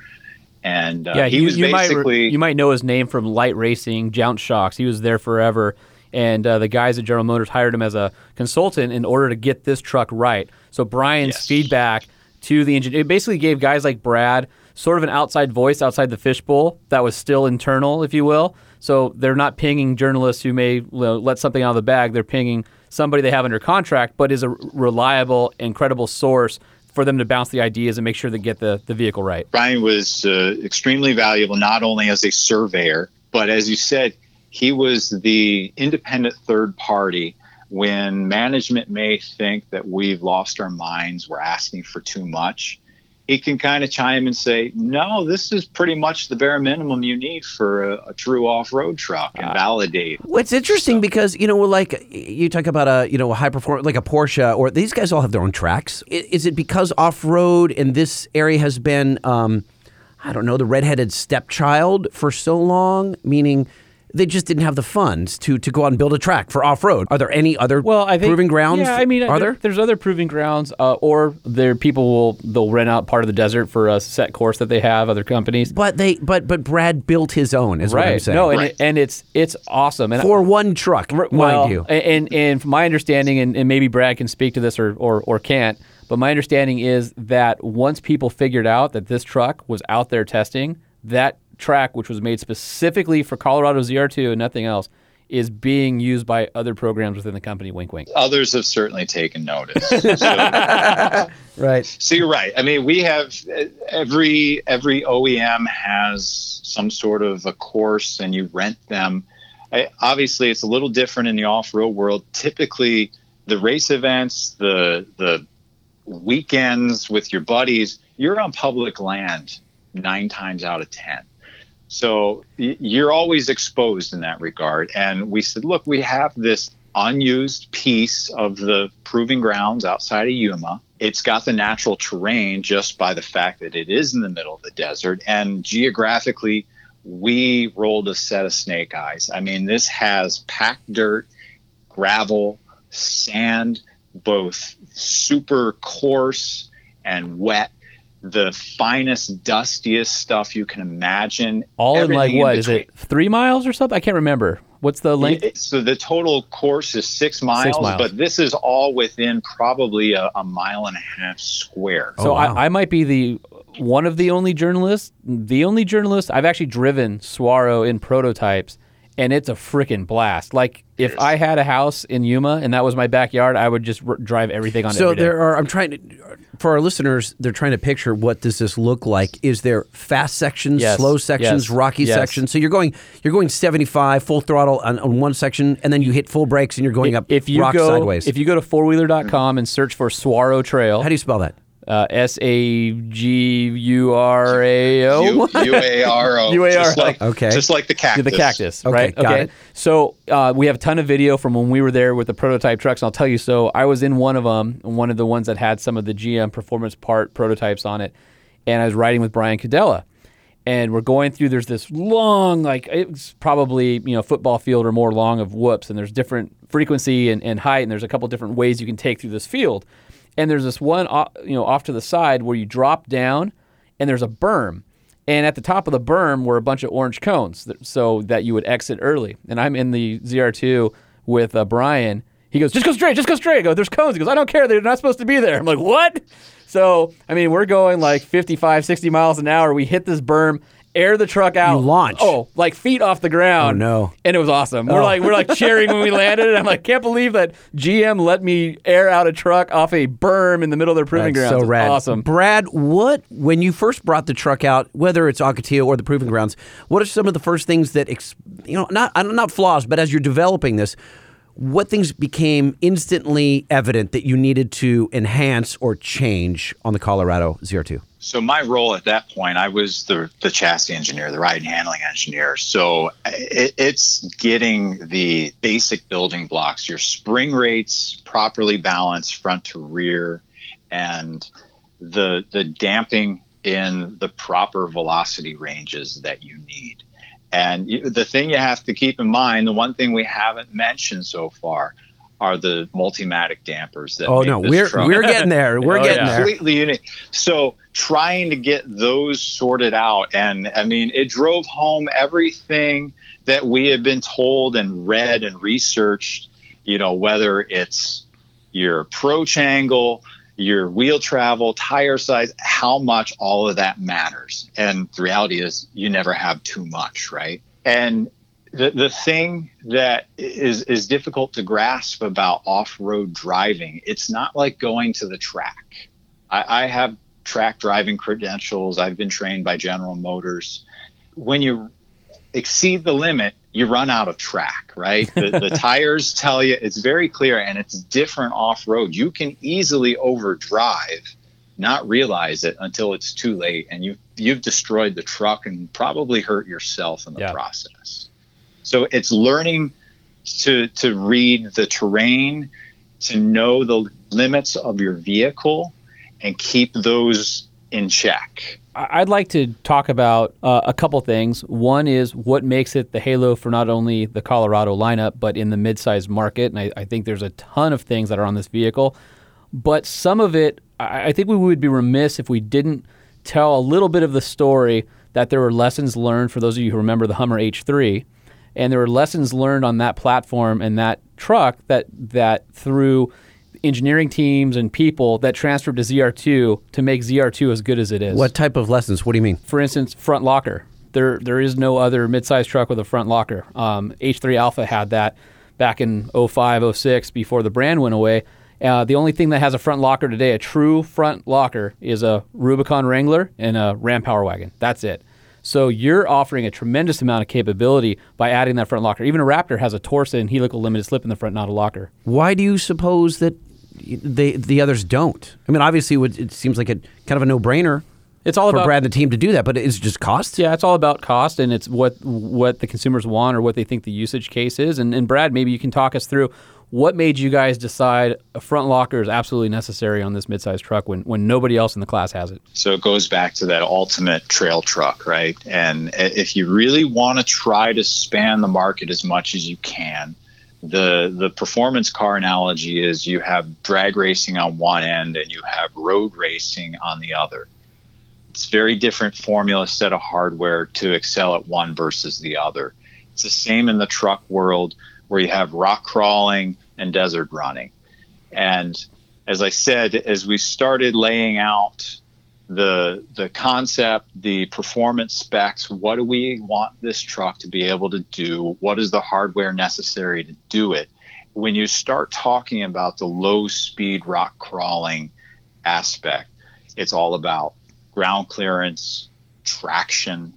And uh, Yeah, he you, was you might basically re- you might know his name from light racing, Jounce Shocks. He was there forever, and uh, the guys at General Motors hired him as a consultant in order to get this truck right. So Brian's Yes. feedback to the engineer it basically gave guys like Brad sort of an outside voice outside the fishbowl that was still internal, if you will. So they're not pinging journalists who may you know, let something out of the bag. They're pinging somebody they have under contract, but is a reliable and credible source for them to bounce the ideas and make sure they get the, the vehicle right. Brian was uh, extremely valuable, not only as a surveyor, but as you said, he was the independent third party when management may think that we've lost our minds, we're asking for too much. He can kind of chime and say, No, this is pretty much the bare minimum you need for a, a true off road truck and validate. Well, it's interesting because you know, like you talk about a you know a high performance, like a Porsche, or these guys all have their own tracks. Is it because off road in this area has been, um, I don't know, the redheaded stepchild for so long? Meaning, they just didn't have the funds to to go out and build a track for off road. Are there any other Well, I think proving grounds? Yeah, I mean, are there- there? There's other proving grounds, uh, or there people will they'll rent out part of the desert for a set course that they have. Other companies, But they, but but Brad built his own, is what I'm saying. No, and, Right. it, and it's it's awesome. And for one truck, R- mind well, you. And and from my understanding, and, and maybe Brad can speak to this or, or or can't, but my understanding is that once people figured out that this truck was out there testing, that track, which was made specifically for Colorado ZR2 and nothing else, is being used by other programs within the company. Wink, wink. Others have certainly taken notice. So, right. So you're right. I mean, we have every every OEM has some sort of a course, and you rent them. I, obviously, it's a little different in the off-road world. Typically, the race events, the the weekends with your buddies, you're on public land nine times out of ten. So you're always exposed in that regard. And we said, look, we have this unused piece of the proving grounds outside of Yuma. It's got the natural terrain just by the fact that it is in the middle of the desert. And geographically, we rolled a set of snake eyes. I mean, this has packed dirt, gravel, sand, both super coarse and wet. The finest, dustiest stuff you can imagine. All in like Everything what is between. it? Three miles or something? I can't remember. What's the length? It- so the total course is six miles, miles. but this is all within probably a, a mile and a half square. So Oh, wow. I, I might be the one of the only journalists, the only journalist I've actually driven Saguaro in prototypes, and it's a freaking blast. Like if I had a house in Yuma and that was my backyard, I would just r- drive everything on it. So every day. there are. I'm trying to. For our listeners, they're trying to picture what does this look like. Is there fast sections, Yes, slow sections, yes, rocky yes. sections? So you're going you're going 75 full throttle on, on one section, and then you hit full brakes, and you're going up if you rock go sideways. if you go to fourwheeler.com and search for Saguaro Trail, How do you spell that? Uh, S A G U R A U O. A R O. Like, Okay. Just like the cactus. The cactus, Okay, right? got okay. it. So uh, we have a ton of video from when we were there with the prototype trucks. And I'll tell you, so I was in one of them, one of the ones that had some of the GM performance part prototypes on it, and I was riding with Brian Cadella. And we're going through. There's this long, like it's probably you know football field or more long of whoops, and there's different frequency and, and height, and there's a couple different ways you can take through this field. And there's this one you know, off to the side where you drop down, and there's a berm. And at the top of the berm were a bunch of orange cones, th- so that you would exit early. And I'm in the ZR2 with uh, Brian. He goes, "Just go straight, just go straight." I go, "There's cones." He goes, "I don't care. They're not supposed to be there." I'm like, "What?" So I mean, we're going like 55, 60 miles an hour. We hit this berm, air the truck out, You launch. Oh, like feet off the ground. Oh, no. And it was awesome. We're oh. like we're like cheering when we landed. And I'm like, can't believe that GM let me air out a truck off a berm in the middle of their proving That's grounds. so rad. Awesome. Brad, what when you first brought the truck out, whether it's Ocotillo or the Proving Grounds, what are some of the first things that you know not don't- not flaws, but as you're developing this, what things became instantly evident that you needed to enhance or change on the Colorado ZR2? So my role at that point, I was the the chassis engineer, the ride and handling engineer. So it, it's getting the basic building blocks, your spring rates properly balanced front to rear, and the the damping in the proper velocity ranges that you need. And the thing you have to keep in mind, the one thing we haven't mentioned so far, are the multimatic dampers that Oh make no, this we're truck we're getting there. We're Oh, getting yeah. there. completely unique. So trying to get those sorted out, and I mean, it drove home everything that we had been told and read and researched. You know, whether it's your approach angle, your wheel travel, tire size, how much all of that matters. And the reality is, you never have too much, right? And the, the thing that is is difficult to grasp about off-road driving it's not like going to the track. I, I have track driving credentials. I've been trained by general motors. When you exceed the limit you run out of track right? The, the tires tell you it's very clear and it's different off-road. You can easily overdrive not realize it until it's too late and you you've destroyed the truck and probably hurt yourself in the Yeah. process so it's learning to to read the terrain, to know the limits of your vehicle, and keep those in check. I'd like to talk about uh, a couple things. One is what makes it the halo for not only the Colorado lineup, but in the mid-sized market. And I, I think there's a ton of things that are on this vehicle. But some of it, I, I think we would be remiss if we didn't tell a little bit of the story that there were lessons learned for those of you who remember the Hummer H3. And there were lessons learned on that platform and that truck that that through engineering teams and people that transferred to ZR2 to make ZR2 as good as it is What type of lessons? What do you mean? for instance, front locker. There, there is no other midsize truck with a front locker. Um, H3 Alpha had that back in 05, 06 before the brand went away. Uh, the only thing that has a front locker today, a true front locker, is a Rubicon Wrangler and a Ram Power Wagon. That's it. So you're offering a tremendous amount of capability by adding that front locker. Even a Raptor has a Torsen and helical limited slip in the front, not a locker. Why do you suppose that they the others don't? I mean, obviously, it seems like a kind of a no brainer It's all for about Brad and the team to do that, but it's just cost. Yeah, it's all about cost and it's what what the consumers want or what they think the usage case is. And, and Brad, maybe you can talk us through what made you guys decide a front locker is absolutely necessary on this midsize truck when, when nobody else in the class has it. So it goes back to that ultimate trail truck, right? And if you really want to try to span the market as much as you can, the the performance car analogy is you have drag racing on one end and you have road racing on the other. It's very different formula set of hardware to excel at one versus the other. It's the same in the truck world where you have rock crawling and desert running. And as I said, as we started laying out the the concept, the performance specs, what do we want this truck to be able to do? What is the hardware necessary to do it? When you start talking about the low speed rock crawling aspect, it's all about ground clearance, traction,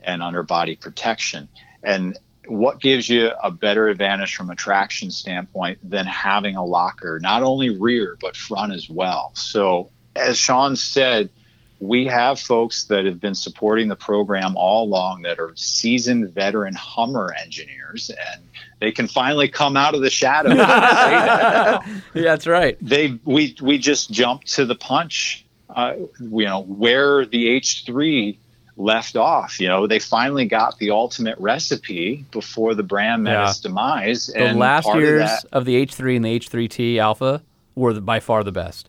and underbody protection. And what gives you a better advantage from a traction standpoint than having a locker, not only rear, but front as well? So, as Sean said, we have folks that have been supporting the program all along that are seasoned veteran Hummer engineers, and they can finally come out of the say that Yeah, that's right. they we we just jumped to the punch uh, you know where the h3 left off you know they finally got the ultimate recipe before the brand met Yeah. its demise The and last years of that of, the H3 and the H3T Alpha were the, by far the best.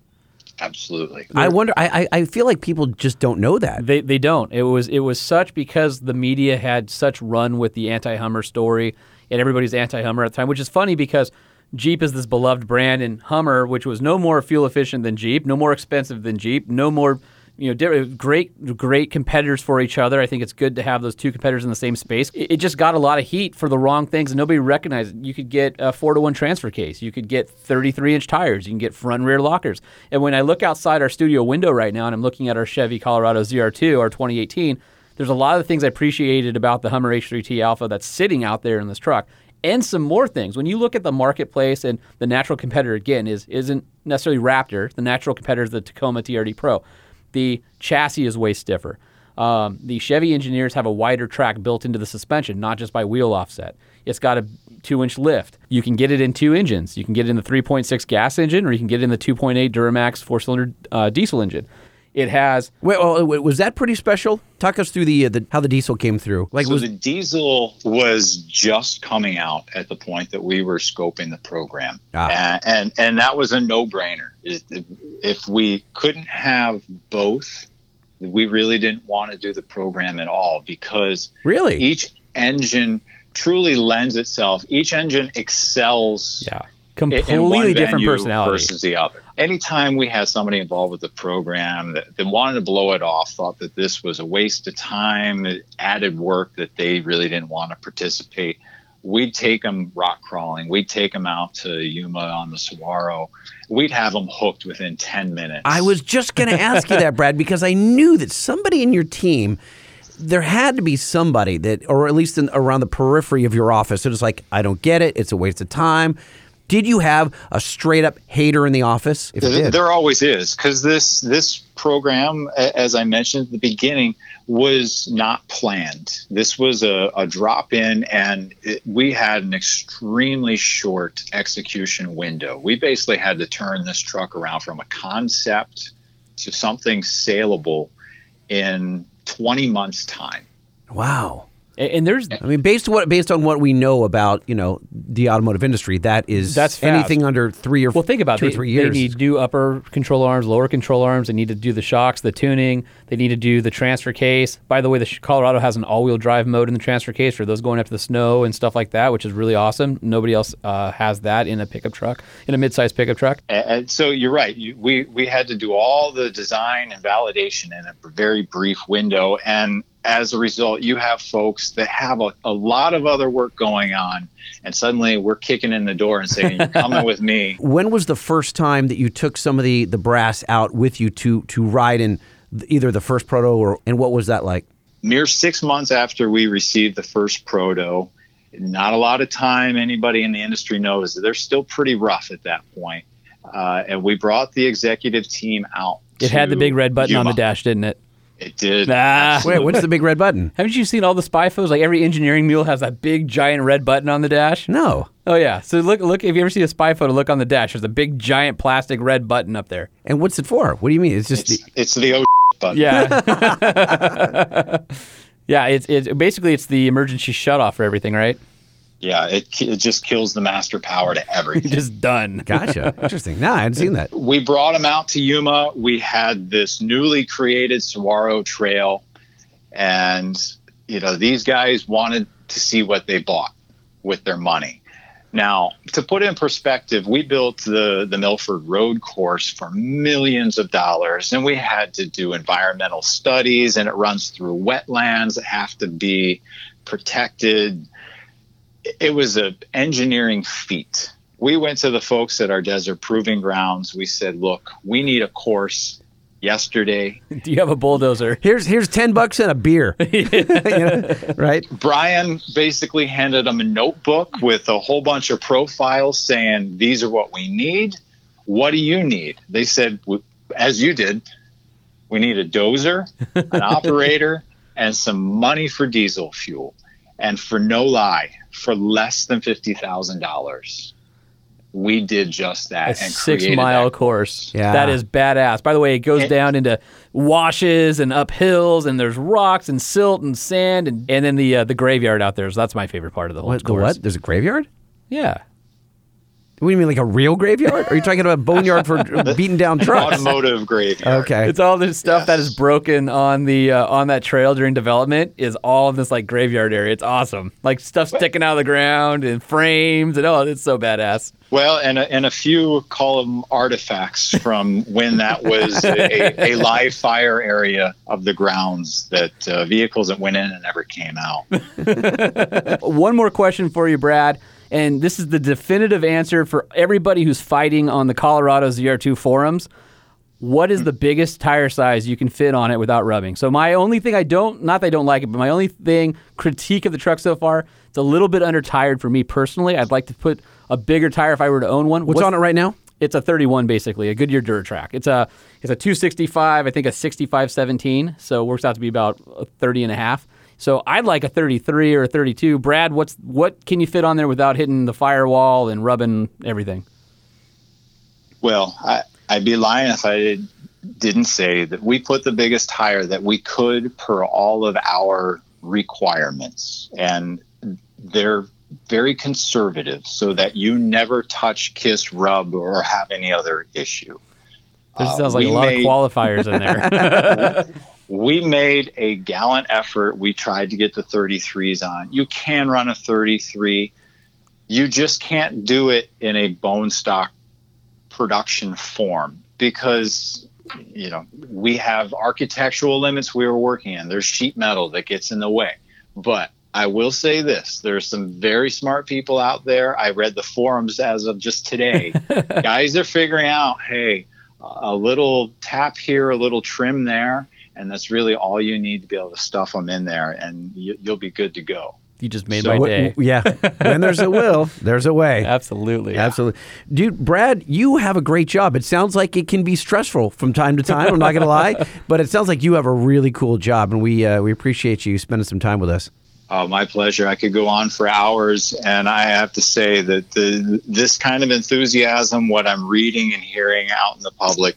absolutely I wonder. I, I I feel like people just don't know that. They they don't. It was it was such because the media had such run with the anti-Hummer story and everybody's anti-Hummer at the time, which is funny because Jeep is this beloved brand and Hummer, which was no more fuel efficient than Jeep, no more expensive than Jeep, no more you know great great competitors for each other. I think it's good to have those two competitors in the same space. It, just got a lot of heat for the wrong things and nobody recognized it. You could get a 4 to 1 transfer case, you could get 33 inch tires, you can get front and rear lockers. And when I look outside our studio window right now and I'm looking at our Chevy Colorado ZR2, our 2018, there's a lot of things I appreciated about the Hummer H3T Alpha that's sitting out there in this truck, and some more things. When you look at the marketplace and the natural competitor again is isn't necessarily Raptor. The natural competitor is the Tacoma TRD Pro. The chassis is way stiffer. Um, the Chevy engineers have a wider track built into the suspension, not just by wheel offset. It's got a two-inch lift. You can get it in two engines. You can get it in the 3.6 gas engine, or you can get it in the 2.8 Duramax four-cylinder uh, diesel engine. It has Wait, oh, wait, was that pretty special? Talk us through the, uh, the how the diesel came through. Like, so was the diesel was just coming out at the point that we were scoping the program, Ah. and, and and that was a no-brainer. If if we couldn't have both, we really didn't want to do the program at all because really? each engine truly lends itself. Each engine excels yeah in- in one completely different venue personality. versus the other. Anytime we had somebody involved with the program that, that wanted to blow it off, thought that this was a waste of time, added work that they really didn't want to participate, we'd take them rock crawling. We'd take them out to Yuma on the Saguaro. We'd have them hooked within 10 minutes. I was just going to ask you that, Brad, because I knew that somebody in your team, there had to be somebody that, or at least in, around the periphery of your office, that is like, I don't get it. It's a waste of time. Did you have a straight up hater in the office? If There- There always is because this this program, as I mentioned at the beginning, was not planned. This was a, a drop in, and it, we had an extremely short execution window. We basically had to turn this truck around from a concept to something saleable in 20 months' time. wow. And, and there's I mean, based on what based on what we know about you know the automotive industry, that is That's fast. anything under three or Well, think about two it. or They, three they need new upper control arms, lower control arms. They need to do the shocks, the tuning. They need to do the transfer case. By the way, the Colorado has an all-wheel drive mode in the transfer case for those going up to the snow and stuff like that, which is really awesome. Nobody else uh, has that in a pickup truck, in a mid-sized pickup truck. And, and so you're right. You, we we had to do all the design and validation in a very brief window, and as a result, you have folks that have a, a lot of other work going on, and suddenly we're kicking in the door and saying, "You're coming with me." when was the first time that you took some of the the brass out with you to to ride in either the first proto or and what was that like? Mere six months after we received the first proto, not a lot of time. Anybody in the industry knows that they're still pretty rough at that point. Uh, and we brought the executive team out. It had the big red button on the dash, didn't it? It did. Ah. Wait, what's the big red button? Haven't you seen all the spy photos? Like every engineering mule has that big giant red button on the dash. No. Oh yeah. So look, look. If you ever see a spy photo, look on the dash. There's a big giant plastic red button up there. And what's it for? What do you mean? It's just It's, it's the oh button. Yeah. yeah. It's it's basically it's the emergency shut off for everything, right? Yeah, it, it just kills the master power to everything. Just done. gotcha. Interesting. No, I hadn't seen that. we brought him out to Yuma. We had this newly created Saguaro Trail, and you know these guys wanted to see what they bought with their money. Now, to put in perspective, we built the, the Milford Road course for millions of dollars, and we had to do environmental studies, and it runs through wetlands that have to be protected. It was an engineering feat. We went to the folks at our desert proving grounds. We said, look, we need a course yesterday. Do you have a bulldozer? Here's here's ten bucks and a beer. You know, right? Brian basically handed them a notebook with a whole bunch of profiles saying, These are what we need. What do you need? They said, As you did, we need a dozer, an operator, and some money for diesel fuel. And for no lie, for less than $50,000, we did just that. A and six mile that course. Yeah. That is badass. By the way, it goes And- down into washes and up hills, and there's rocks and silt and sand, and, and then the uh, the graveyard out there. So that's my favorite part of the whole What, the course. what? There's a graveyard? Yeah. What do you mean, like a real graveyard? Are you talking about a boneyard for beating down trucks? automotive graveyard. Okay. It's all this stuff that is broken on the uh, on that trail during development is all in this like graveyard area. It's awesome. Like stuff sticking out of the ground and frames and oh, it's so badass. Well, and a, and a few call them artifacts from when that was a, a live fire area of the grounds that uh, vehicles that went in and never came out. One more question for you, Brad. And this is the definitive answer for everybody who's fighting on the Colorado ZR2 forums. What is hmm. the biggest tire size you can fit on it without rubbing? So my only thing I don't, not that I don't like it, but my only thing critique of the truck so far, it's a little bit under tired for me personally. I'd like to put a bigger tire if I were to own one. What's on it right now? It's a 31 basically, a Goodyear DuraTrac. It's a it's a 265, I think a 6517, so it works out to be about 30 and a half. So I'd like a 33 or a 32. Brad, what's what can you fit on there without hitting the firewall and rubbing everything? Well, I, I'd be lying if I didn't say that we put the biggest tire that we could per all of our requirements. And they're very conservative so that you never touch, kiss, rub, or have any other issue. This Uh, sounds like a lot made- of qualifiers in there. we made a gallant effort. We tried to get the 33s on. You can run a 33. You just can't do it in a bone stock production form because you know we have architectural limits we were working in. There's sheet metal that gets in the way. But I will say this: there's some very smart people out there. I read the forums as of just today. Guys are figuring out, hey, a little tap here, a little trim there, and that's really all you need to be able to stuff them in there, and you, you'll be good to go. you just made So my what- day. Yeah. when there's a will, there's a way. Absolutely. Absolutely. Dude, Brad, you have a great job. It sounds like it can be stressful from time to time. I'm not going to lie, but it sounds like you have a really cool job, and we, uh, we appreciate you spending some time with us. Oh, my pleasure. I could go on for hours, and I have to say that the, this kind of enthusiasm, what I'm reading and hearing out in the public,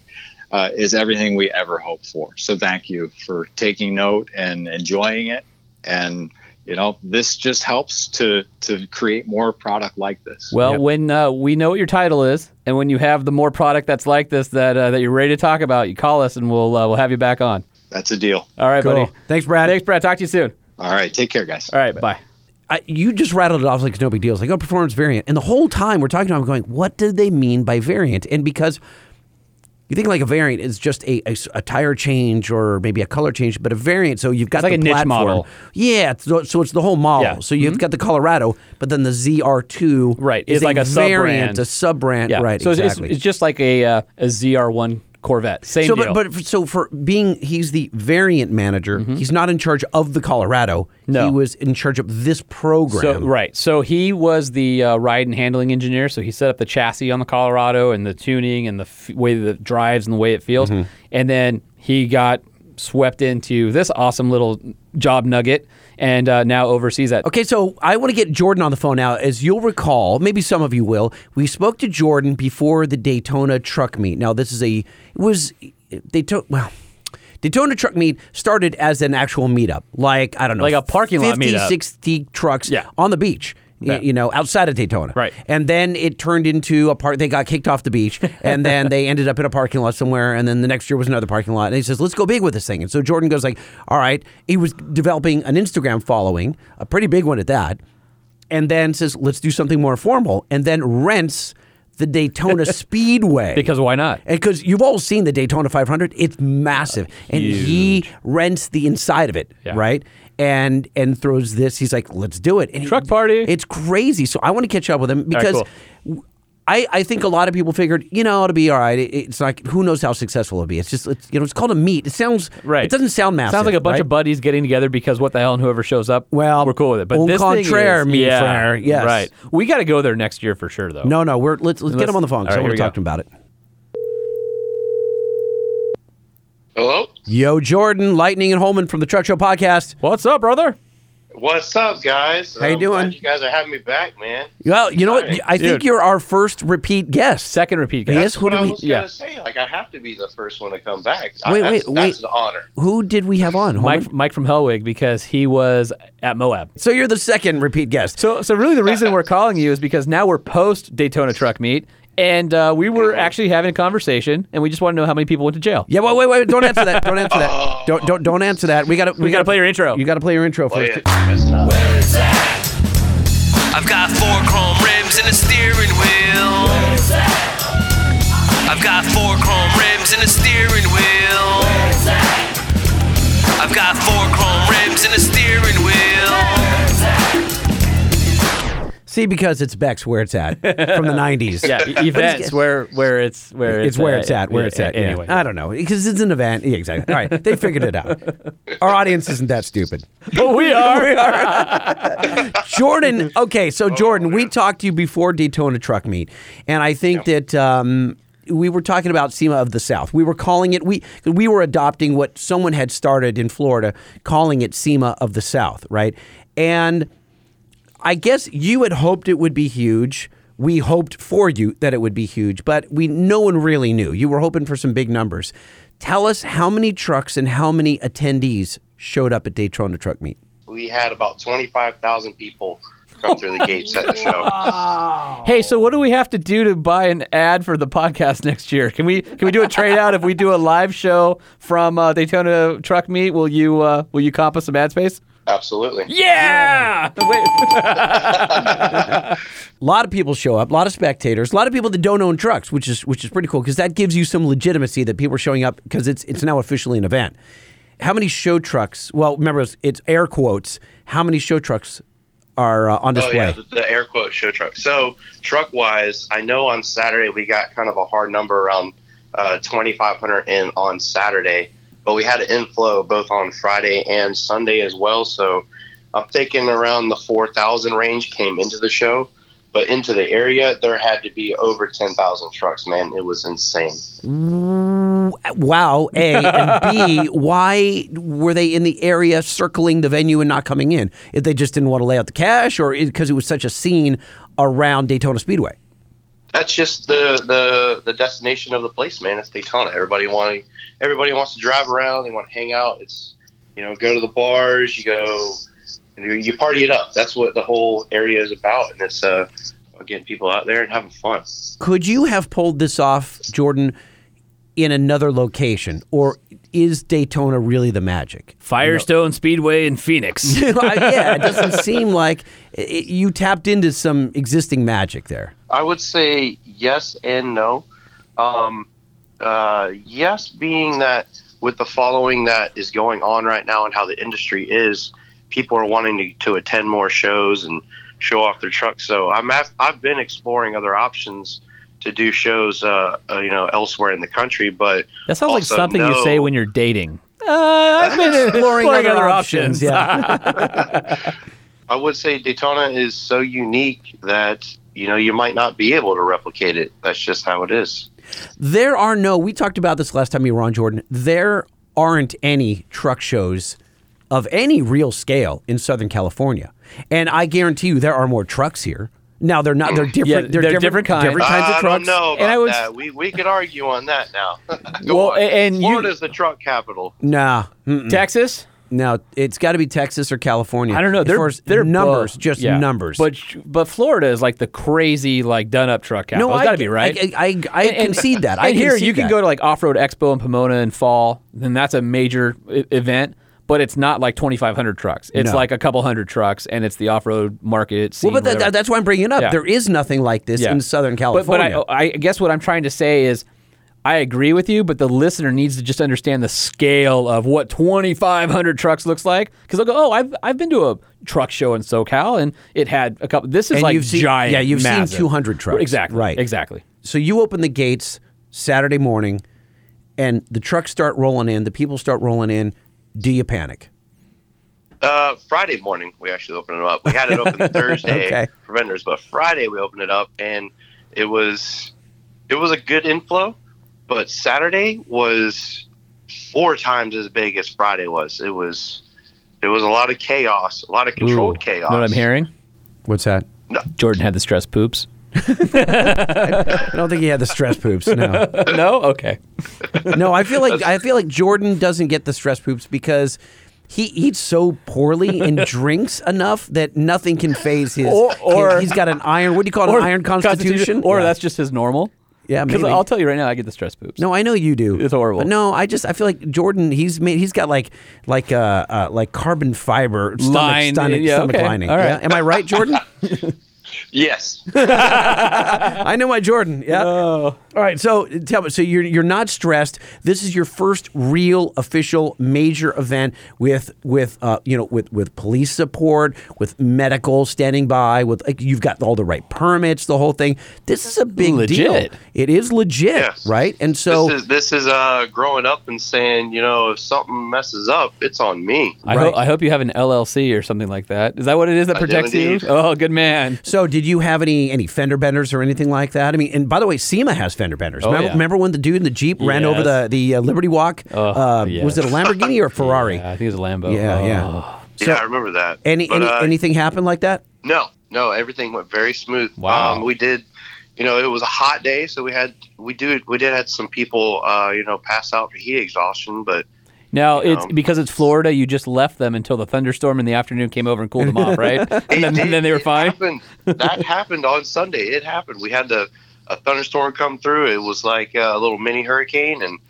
uh, is everything we ever hoped for. So thank you for taking note and enjoying it. And you know, this just helps to to create more product like this. Well, Yep. when uh, we know what your title is, and when you have the more product that's like this that uh, that you're ready to talk about, you call us and we'll uh, we'll have you back on. That's a deal. All right, buddy. Thanks, Brad. Thanks, Brad. Talk to you soon. All right, take care, guys. All right, bye. I, you just rattled it off like it's no big deal. It's like, oh, performance variant. And the whole time we're talking to him, I'm going, what do they mean by variant? And because you think like a variant is just a a tire change or maybe a color change, but a variant, so you've got It's like the a niche platform. model. Yeah, it's, so so it's the whole model. Yeah. Mm-hmm. So you've got the Colorado, but then the ZR2 Right, is like a variant, sub-brand. a sub brand. Yeah. Right, So it's- exactly. it's, it's just like a uh, a ZR1 Corvette. Same so, deal. but, but so for being, he's the variant manager. He's not in charge of the Colorado. Mm-hmm. No. he was in charge of this program. So right, so he was the uh, ride and handling engineer. So he set up the chassis on the Colorado and the tuning and the f- way that it drives and the way it feels. Mm-hmm. And then he got swept into this awesome little job nugget, and uh, now oversees that. Okay, so I want to get Jordan on the phone now. As you'll recall, maybe some of you will, we spoke to Jordan before the Daytona truck meet. Now, this is a, it was, Daytona, well, Daytona truck meet started as an actual meetup. Like, I don't know. Like a parking lot 50, meetup. 60 trucks Yeah. on the beach. Yeah. you know, outside of Daytona. Right. And then it turned into a part. They got kicked off the beach, and then they ended up in a parking lot somewhere. And then the next year was another parking lot. And he says, "Let's go big with this thing." And so Jordan goes like, "All right." He was developing an Instagram following, a pretty big one at that, and then says, "Let's do something more formal." And then rents the Daytona Speedway Because why not? and because you've all seen the Daytona 500, it's massive, and he rents the inside of it, Yeah. right? And and throws this. He's like, "Let's do it!" And he- Truck party. It's crazy. So I want to catch up with him because. cool. w- I, I think a lot of people figured, you know, it'll be all right. It- it's like who knows how successful it'll be. It's just, it's, you know, it's called a meet. It sounds Right. It doesn't sound massive. It sounds like a bunch right? of buddies getting together because what the hell and whoever shows up, Well, we're cool with it. But this thing contraire, is, mi yeah, frere, yes. right. We got to go there next year for sure, though. No, no, we're let's let's get him on the phone. right, I want to talk go. to him about it. Hello? Yo, Jordan, Lightning and Holman from the Truck Show podcast. What's up, brother? What's up, guys? How you I'm doing? glad You guys are having me back, man. Well, you know what? Sorry. I think Dude. you're our first repeat guest. Second repeat. guys. Yes, That's who what do I we- was yeah. gonna say. Like, I have to be the first one to come back. I- Wait, that's, wait, That's wait. an honor. Who did we have on? Holman? Mike, Mike from Hellwig because he was at Moab. So you're the second repeat guest. So, so really, the reason we're calling you is because now we're post Daytona Truck Meet, and uh, we were actually having a conversation, and we just want to know how many people went to jail. Yeah, wait, wait, wait! Don't answer that. Don't answer that. Don't, don't, don't answer that. We got to, We got to play your intro. You got to play your intro Oh, first. yeah, that's not- I've got four chrome rims and a steering wheel. I've got four chrome rims and a steering wheel. I've got four chrome rims and a steering wheel. See, because it's Beck's where it's at from the '90s. yeah, events where where it's where It's it's, where it's at, where it's at. Anyway, yeah. I don't know because it's an event. Yeah, exactly. All right, they figured it out. Our audience isn't that stupid. but we are. we are. Jordan, okay, so Jordan, we talked to you before Daytona Truck Meet, and I think that um, we were talking about SEMA of the South. We were calling it we we were adopting what someone had started in Florida, calling it SEMA of the South, right? And I guess you had hoped it would be huge. We hoped for you that it would be huge, but we no one really knew. You were hoping for some big numbers. Tell us how many trucks and how many attendees showed up at Daytona Truck Meet. We had about 25,000 people come through the gates at the show. hey, so what do we have to do to buy an ad for the podcast next year? Can we can we do a trade out if we do a live show from uh, Daytona Truck Meet? Will you uh, will you comp us some ad space? Absolutely. Yeah. A lot of people show up, a lot of spectators, a lot of people that don't own trucks, which is which is pretty cool because that gives you some legitimacy that people are showing up because it's it's now officially an event. How many show trucks? Well, remember it's, it's air quotes. How many show trucks are uh, on Oh, display? yeah, the, the air quote show truck. So, truck wise, I know on Saturday we got kind of a hard number around uh, 2,500 in on Saturday, but we had an inflow both on Friday and Sunday as well. So, I'm thinking around the 4,000 range came into the show, but into the area, there had to be over 10,000 trucks, man. It was insane. Wow, A and B. Why were they in the area circling the venue and not coming in? If they just didn't want to lay out the cash, or because it was such a scene around Daytona Speedway? That's just the, the the destination of the place, man. It's Daytona. Everybody want everybody wants to drive around. They want to hang out. It's you know go to the bars. You go you, you party it up. That's what the whole area is about, and it's uh getting people out there and having fun. Could you have pulled this off, Jordan, in another location, or is Daytona really the magic? Firestone Speedway in Phoenix. yeah, it doesn't seem like it, you tapped into some existing magic there. I would say yes and no. Um, uh, yes, being that with the following that is going on right now and how the industry is, people are wanting to, to attend more shows and show off their trucks. So I'm I've, I've been exploring other options to do shows, uh, uh, you know, elsewhere in the country. But That sounds like also something you say when you're dating. Uh, I've been exploring, other, options. Yeah. I would say Daytona is so unique that you know you might not be able to replicate it. That's just how it is. there are no. We talked about this last time you were on, Jordan. There aren't any truck shows of any real scale in Southern California, and I guarantee you there are more trucks here. Now they're not. They're different. they're different kinds. Different kinds I of trucks. don't know about And I was- that. We we could argue on that now. Well, on. and you- Florida's the truck capital. Nah. mm-mm. Texas. No, it's got to be Texas or California. I don't know. As They're far as they're numbers, both- just yeah. numbers. But but Florida is like the crazy like done up truck capital. no, it's got to be right. I, I, I, I concede that. I and here concede you can go to like Off Road Expo in Pomona in fall, then that's a major I- event. But it's not like 2,500 trucks. It's No. like a couple hundred trucks, and it's the off-road market. Scene, Well, but that, that's why I'm bringing it up. Yeah. There is nothing like this Yeah. in Southern California. but I, I guess what I'm trying to say is, I agree with you, but the listener needs to just understand the scale of what 2,500 trucks looks like. Because they'll go, "Oh, I've I've been to a truck show in SoCal, and it had a couple. This is And like you've seen- giant. yeah, you've seen 200 trucks. Exactly. Right. Exactly. so you open the gates Saturday morning, and the trucks start rolling in. The people start rolling in. Do you panic? Uh, Friday morning, we actually opened it up. We had it open Thursday Okay. for vendors, but Friday we opened it up, and it was it was a good inflow. But Saturday was four times as big as Friday was. It was it was a lot of chaos, a lot of controlled Ooh. chaos. What I'm hearing? What's that? Jordan had the stress poops. I don't think he had the stress poops. No, no. Okay. no. I feel like I feel like Jordan doesn't get the stress poops because he eats so poorly and drinks enough that nothing can phase his. Or- or- he's got an iron. What do you call it? An iron constitution. Or Yeah. that's just his normal. yeah. Because I'll tell you right now, I get the stress poops. No, I know you do. It's horrible. But no, I just I feel like Jordan. He's made. He's got like like uh, uh like carbon fiber stomach Line, stomach, yeah, stomach okay. lining. All right. Yeah? Am I right, Jordan? Yes, I know my Jordan. Yeah. Oh. All right. So tell me. So you're you're not stressed. This is your first real official major event with with uh you know with with police support, with medical standing by, with like you've got all the right permits, the whole thing. This is a big deal. It is legit, Yes. right? And so this is this is uh growing up and saying, you know, if something messes up, it's on me. I, Right. hope, I hope you have an LLC or something like that. Is that what it is that I do protects you? Oh, good man. So, did you have any any fender benders or anything like that? I mean, and by the way, SEMA has fender benders. Oh, remember, yeah. remember when the dude in the Jeep ran over the the uh, Liberty Walk? Oh, uh, yes. Was it a Lamborghini or a Ferrari? Yeah, I think it's a Lambo. Yeah, yeah. Oh. So- yeah, I remember that. Any, But, any uh, anything happen like that? No, no, everything went very smooth. Wow. Um, we did, you know, it was a hot day, so we had we do we did had some people, uh, you know, pass out for heat exhaustion, but Now it's know. because it's Florida. You just left them until the thunderstorm in the afternoon came over and cooled them off, right? and then, It- then they were fine. Happened. That happened on Sunday. It happened. We had the a thunderstorm come through. It was like a little mini hurricane, and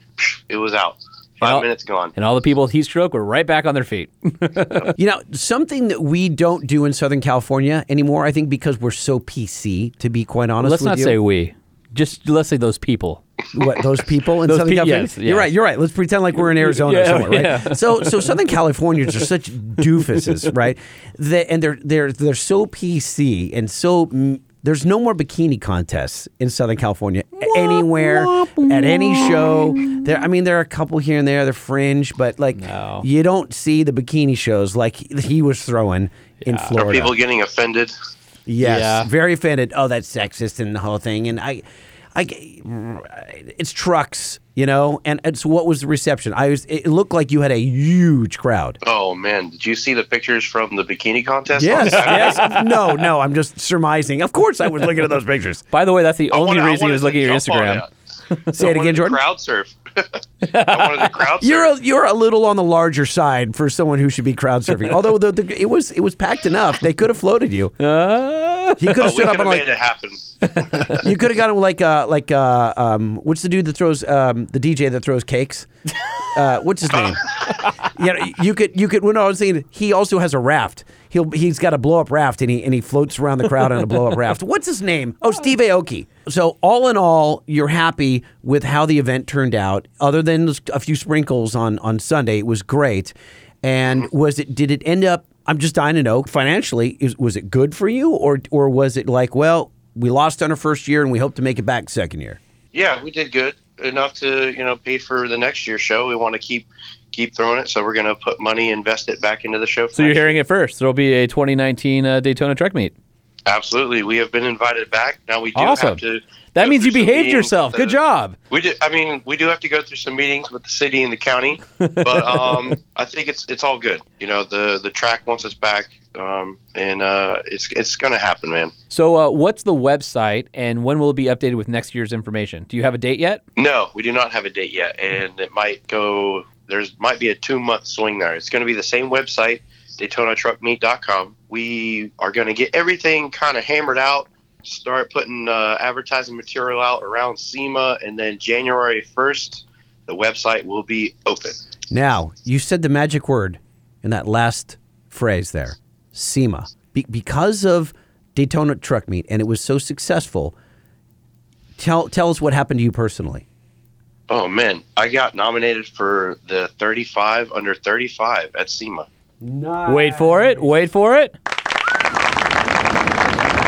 it was out. Five all- minutes gone. And all the people with heat stroke were right back on their feet. You know, something that we don't do in Southern California anymore. I think because we're so PC. To be quite honest, let's with not you. say we. Just let's say those people. what those people in Those Southern pe- California. yes, You're right. You're right. Let's pretend like we're in Arizona or Yeah, somewhere, right? yeah. So, so Southern Californians are such doofuses, right? That and they're they're they're so PC and so. mm, There's no more bikini contests in Southern California anywhere at any show. There, I mean, there are a couple here and there. They're fringe, but like No. you don't see the bikini shows like he was throwing in Florida. Are people getting offended? Yes, Yeah. very offended. Oh, that's sexist and the whole thing. And I, I, it's trucks, you know. And it's what was the reception? I was. It looked like you had a huge crowd. Oh man, did you see the pictures from the bikini contest? Yes, yes. No, no. I'm just surmising. Of course, I was looking at those pictures. By the way, that's the I only wanted- I reason he was looking at your Instagram. it. Say it again, Jordan. Crowd surf. I wanted to crowd surf. You're a, you're a little on the larger side for someone who should be crowd surfing. Although the, the, it was it was packed enough, they could have floated you. Uh, He could Oh, have we stood up could and like made it happen. You could have gotten like uh like uh um what's the dude that throws um the DJ that throws cakes? Uh, what's his name? you know, you could you could. When I was saying he also has a raft. He'll he's got a blow up raft and he and he floats around the crowd on a blow up raft. What's his name? Oh, Steve Aoki. So all in all, you're happy with how the event turned out. Other than a few sprinkles on on Sunday, it was great. And was it? Did it end up? I'm just dying to know financially. Is, was it good for you, or or was it like, well, we lost on our first year and we hope to make it back second year? Yeah, we did good enough to you know pay for the next year's show. We want to keep keep throwing it, so we're going to put money, invest it back into the show. so you're hearing it first. There'll be a 2019 uh, Daytona Truck Meet. Absolutely, we have been invited back. Now we do Awesome. have to. That means you behaved yourself. with Good job. We do. I mean, we do have to go through some meetings with the city and the county, but um, I think it's it's all good. You know, the the track wants us back, um, and uh, it's it's going to happen, man. So, uh, what's the website and when will it be updated with next year's information? Do you have a date yet? No, we do not have a date yet, and it might go there's might be a two month swing there. It's going to be the same website, DaytonaTruckMeet.com. We are going to get everything kind of hammered out. Start putting uh, advertising material out around SEMA, and then January 1st, the website will be open. Now, you said the magic word in that last phrase there, SEMA. Be- because of Daytona Truck Meet and it was so successful, tell tell us what happened to you personally. Oh man, I got nominated for the 35 under 35 at SEMA. Wait for it. Wait for it.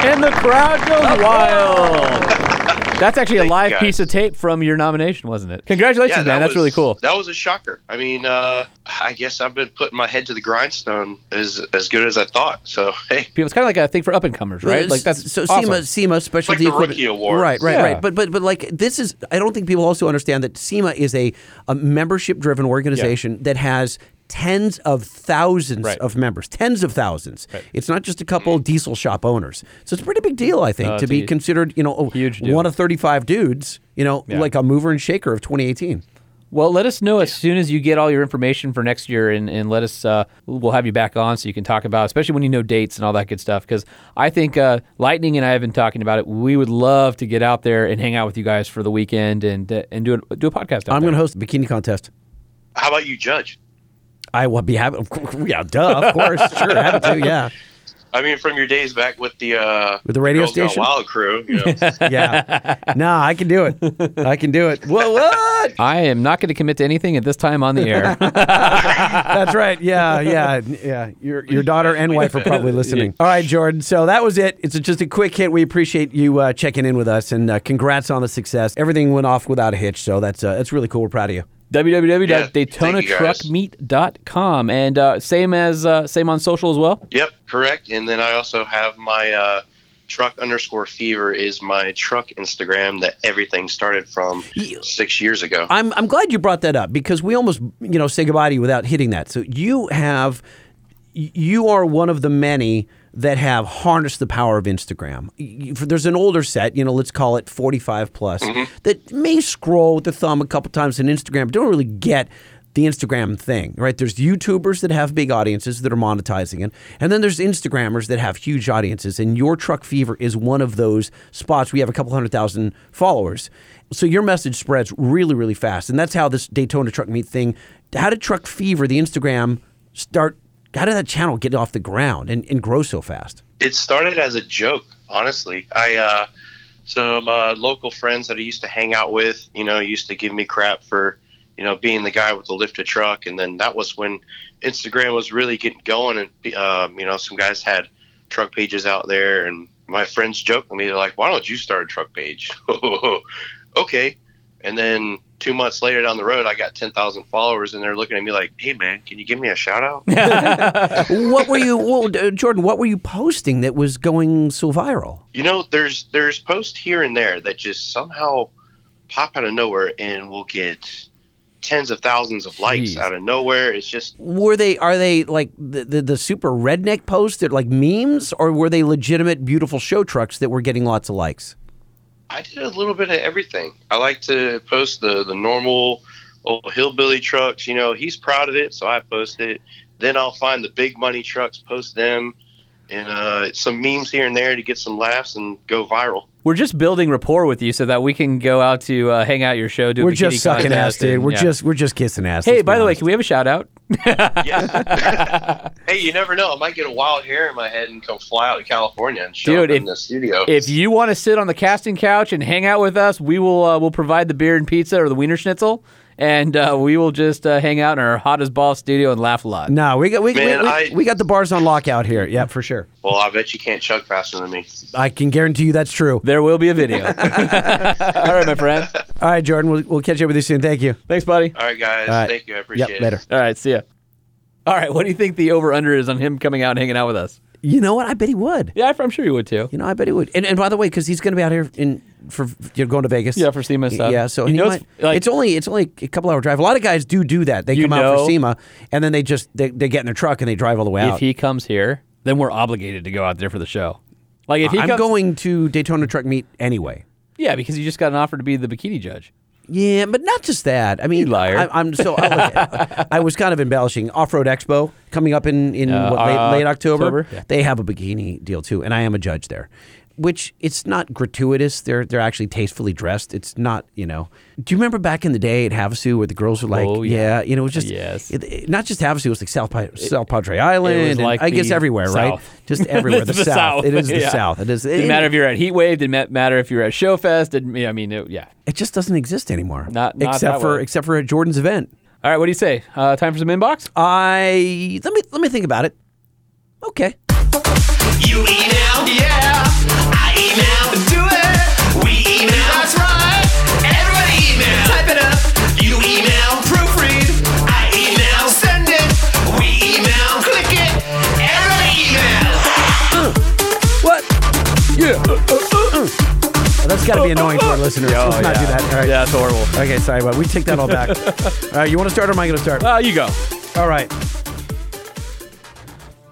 And the crowd goes wild. That's actually a Thank you, live piece of tape from your nomination, wasn't it? Congratulations, man. that That's was- really cool. That was a shocker. I mean, uh, I guess I've been putting my head to the grindstone as as good as I thought. So hey, It's kind of like a thing for up and comers, right? Like that's so awesome. SEMA SEMA specialty the equipment- rookie awards. Right, right, Yeah. right. But but but like this is I don't think people also understand that SEMA is a, a membership driven organization that has tens of thousands Right. of members, tens of thousands. It's not just a couple diesel shop owners. So it's a pretty big deal, I think, No, to be a considered, you know, a- huge deal. one of 35 dudes, you know, Yeah. like a mover and shaker of 2018. Well, let us know as soon as you get all your information for next year, and, and let us. Uh, we'll have you back on so you can talk about, especially when you know dates and all that good stuff. Because I think uh, Lightning and I have been talking about it. We would love to get out there and hang out with you guys for the weekend and uh, and do a, do a podcast. Out I'm going to host a bikini contest. how about you, Judge? I will be happy. Yeah, duh, of course, sure, happy to, yeah, I mean, from your days back with the uh, With the radio Girls station? Wild crew. You know, yeah. nah, I can do it. I can do it. What? What? I am not going to commit to anything at this time on the air. That's right. Yeah, yeah, yeah. Your your daughter and wife are probably listening. All right, Jordan. So that was it. It's just a quick hit. We appreciate you uh, checking in with us, and uh, congrats on the success. Everything went off without a hitch, so that's uh, that's really cool. We're proud of you. www.daytonatruckmeet.com and uh, same as uh, same on social as well. yep, correct. And then I also have my uh, truck underscore fever is my truck Instagram that everything started from six years ago. I'm I'm glad you brought that up because we almost you know say goodbye to you without hitting that. So you have you are one of the many that have harnessed the power of Instagram. There's an older set, you know, let's call it 45 plus, mm-hmm. that may scroll with the thumb a couple times on Instagram, but don't really get the Instagram thing, right? There's YouTubers that have big audiences that are monetizing it, and then there's Instagrammers that have huge audiences. And your Truck Fever is one of those spots. We have a couple hundred thousand followers, so your message spreads really, really fast. And that's how this Daytona Truck Meet thing. How did Truck Fever, the Instagram, start? How did that channel get off the ground and, and grow so fast? it started as a joke, honestly. I uh, some uh, local friends that I used to hang out with, you know, used to give me crap for, you know, being the guy with the lifted truck, and then that was when Instagram was really getting going, and um, you know, some guys had truck pages out there, and my friends joked with me, they're like, "Why don't you start a truck page?" okay, and then. Two months later down the road, I got ten thousand followers, and they're looking at me like, "Hey, man, can you give me a shout out?" what were you, well, uh, Jordan? What were you posting that was going so viral? you know there's there's posts here and there that just somehow pop out of nowhere and will get tens of thousands of likes Jeez. out of nowhere it's just Were they? Are they like the, the the super redneck posts that like memes, or were they legitimate, beautiful show trucks that were getting lots of likes? I did a little bit of everything. I like to post the the normal old hillbilly trucks you know he's proud of it so i post it. Then i'll find the big money trucks post them and uh, some memes here and there to get some laughs and go viral We're just building rapport with you so that we can go out to uh, hang out your show. Do We're just sucking ass, dude. and- We're yeah. just we're just kissing ass. Hey, let's by the way, can we have a shout out? yeah hey you never know i might get a wild hair in my head and come fly out to california and show Dude, up in if- the studio If you want to sit on the casting couch and hang out with us, we will uh, we'll provide the beer and pizza or the wiener schnitzel, and uh, we will just uh, hang out in our hot as ball studio and laugh a lot. No, we got we, Man, we, we, I- we got the bars on lockout here. Yeah, for sure. Well, I bet you can't chug faster than me. I can guarantee you that's true. There will be a video. All right, my friend. All right, Jordan, we'll, we'll catch up with you soon. Thank you. Thanks, buddy. All right, guys. All right. Thank you. I appreciate Yep, it. later. All right, see ya. All right, what do you think the over under is on him coming out and hanging out with us? You know what? I bet he would. Yeah, I'm sure he would too. You know, I bet he would. And, and by the way, because he's going to be out here in for you know, going to Vegas. Yeah, for SEMA stuff. Yeah, so You know, might, it's like- it's only it's only a couple hour drive. A lot of guys do do that. They You come out for SEMA and then they just they, they get in their truck and they drive all the way If out. he comes here, then we're obligated to go out there for the show. Like if he I'm comes, going to Daytona Truck Meet anyway. yeah, because you just got an offer to be the bikini judge. Yeah, but not just that. I mean, liar. I, I'm so. I, I was kind of embellishing. Off Road Expo coming up in in Uh, what, late, uh, late October. October? Yeah. They have a bikini deal too, and I am a judge there. Which it's not gratuitous. They're they're actually tastefully dressed. It's not you know. Do you remember back in the day at Havasu where the girls were like, Oh, yeah. yeah. you know, it was just Yes. it- it- not just Havasu. It was like South South Padre Island. and like I guess everywhere, right? Just everywhere. The, The South. South. It is the Yeah. South. It is. Didn't matter if you're at Heat Wave. Didn't matter if you're at Showfest. Didn't I mean? It, yeah. It just doesn't exist anymore. Not- not except for way. except for at Jordan's event. All right. What do you say? Uh, time for some inbox. I let me let me think about it. Okay. You email? Yeah. I email? Do it. We email? That's right. Everybody email. Type it up. You email? Proofread. I email? Send it. We email? Click it. Everybody email. Uh, what? Yeah. Uh, uh, that's got to be annoying to our listeners. Oh, Let's not do that. All right. Oh, Yeah, it's horrible. Okay, sorry, but we take that all back. all right, you want to start or am I going to start? Uh, you go. All right.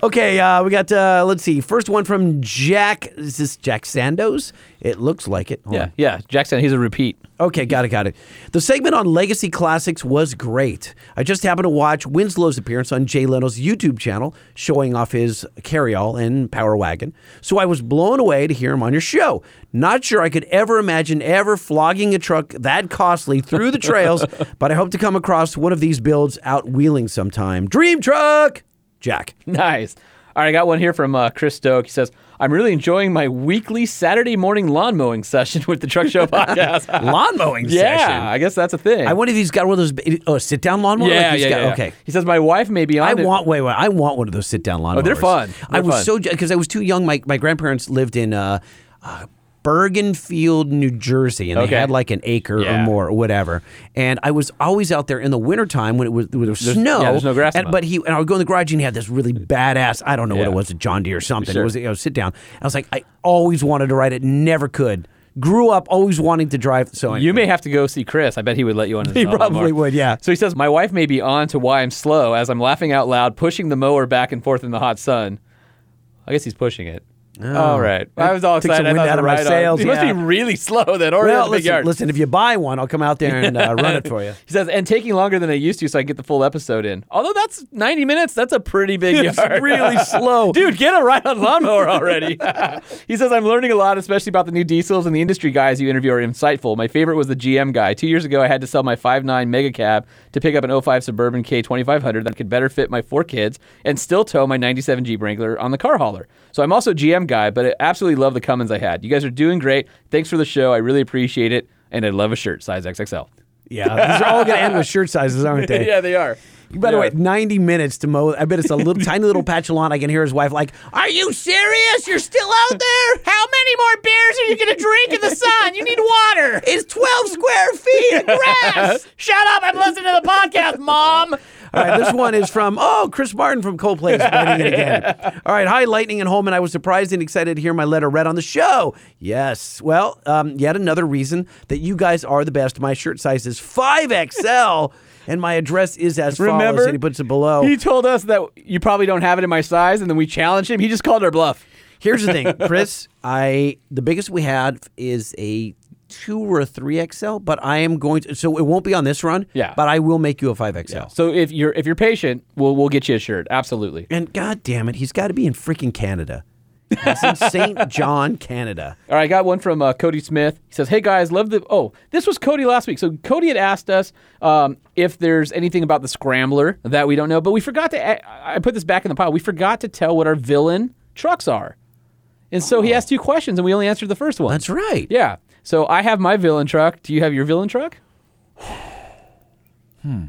Okay, uh, we got, uh, let's see, first one from Jack. Is this Jack Sandos? It looks like it. Hold Yeah, on. yeah. Jackson, he's a repeat. Okay, got it, got it. The segment on Legacy Classics was great. I just happened to watch Winslow's appearance on Jay Leno's YouTube channel, showing off his carryall and power wagon. So I was blown away to hear him on your show. Not sure I could ever imagine ever flogging a truck that costly through the trails, but I hope to come across one of these builds out wheeling sometime. Dream truck, Jack. Nice. All right, I got one here from uh, Chris Stoke. He says, I'm really enjoying my weekly Saturday morning lawn mowing session with the Truck Show podcast. Lawn mowing yeah, session. I guess that's a thing. I wonder if he's got one of those oh, sit down lawnmower. yeah, like he's yeah, got- yeah. Okay. He says, my wife may be on I it. want wait wait I want one of those sit down lawnmowers. Oh, they're fun. I They're was fun. so because I was too young. My my grandparents lived in uh, uh, Bergenfield, New Jersey, and Okay. they had like an acre or more or whatever. And I was always out there in the wintertime when it was when there was There's- snow. yeah, there's no grass And, but he and I would go in the garage and he had this really badass. I don't know what it was, a John Deere or something. Sure. It was you know sit down. I was like I always wanted to ride it, never could. Grew up always wanting to drive. So You may have to go see Chris. I bet he would let you on his He probably would, yeah. So he says, My wife may be on to why I'm slow as I'm laughing out loud, pushing the mower back and forth in the hot sun. I guess he's pushing it. All right. I was all Took excited. some I wind thought out of my sails, He must yeah. be really slow then, or Well, listen, yard. listen, if you buy one, I'll come out there and uh, run it for you. He says, and taking longer than I used to so I can get the full episode in. Although that's 90 minutes, that's a pretty big It's yard. really slow. Dude, get a ride on lawnmower already. he says, I'm learning a lot, especially about the new diesels and the industry guys you interview are insightful. My favorite was the GM guy. Two years ago, I had to sell my 5.9 mega cab to pick up an 05 Suburban K2500 that could better fit my four kids and still tow my 97 Jeep Wrangler on the car hauler. So I'm also a GM guy, but I absolutely love the Cummins I had. You guys are doing great. Thanks for the show. I really appreciate it. And I love a shirt, size XXL. Yeah, these are all going to end with shirt sizes, aren't they? yeah, they are. By the They way, 90 minutes to mow. I bet it's a little tiny little patch of lawn. I can hear his wife like, "Are you serious? You're still out there? How many more beers are you going to drink in the sun? You need water. It's 12 square feet of grass." Shut up. I'm listening to the podcast, Mom. All right, this one is from oh Chris Martin from Coldplay is it again. All right, hi Lightning and Holman. I was surprised and excited to hear my letter read on the show. Yes, well, um, yet another reason that you guys are the best. My shirt size is five XL, and my address is as follows. Remember? And he puts it below. He told us that you probably don't have it in my size, and then we challenged him. He just called our bluff. Here's the thing, Chris. I the biggest we had is a two or a three XL, but I am going to. So it won't be on this run. Yeah. But I will make you a five XL. So if you're if you're patient, we'll we'll get you a shirt. Absolutely. And God damn it, he's got to be in freaking Canada. He's in St. John, Canada. All right, I got one from uh, Cody Smith. He says, "Hey guys, love the oh, this was Cody last week. So Cody had asked us um, if there's anything about the Scrambler that we don't know, but we forgot to. I I put this back in the pile. We forgot to tell what our villain trucks are, and so he asked two questions, and we only answered the first one. That's right. Yeah. So I have my villain truck. Do you have your villain truck? Hmm.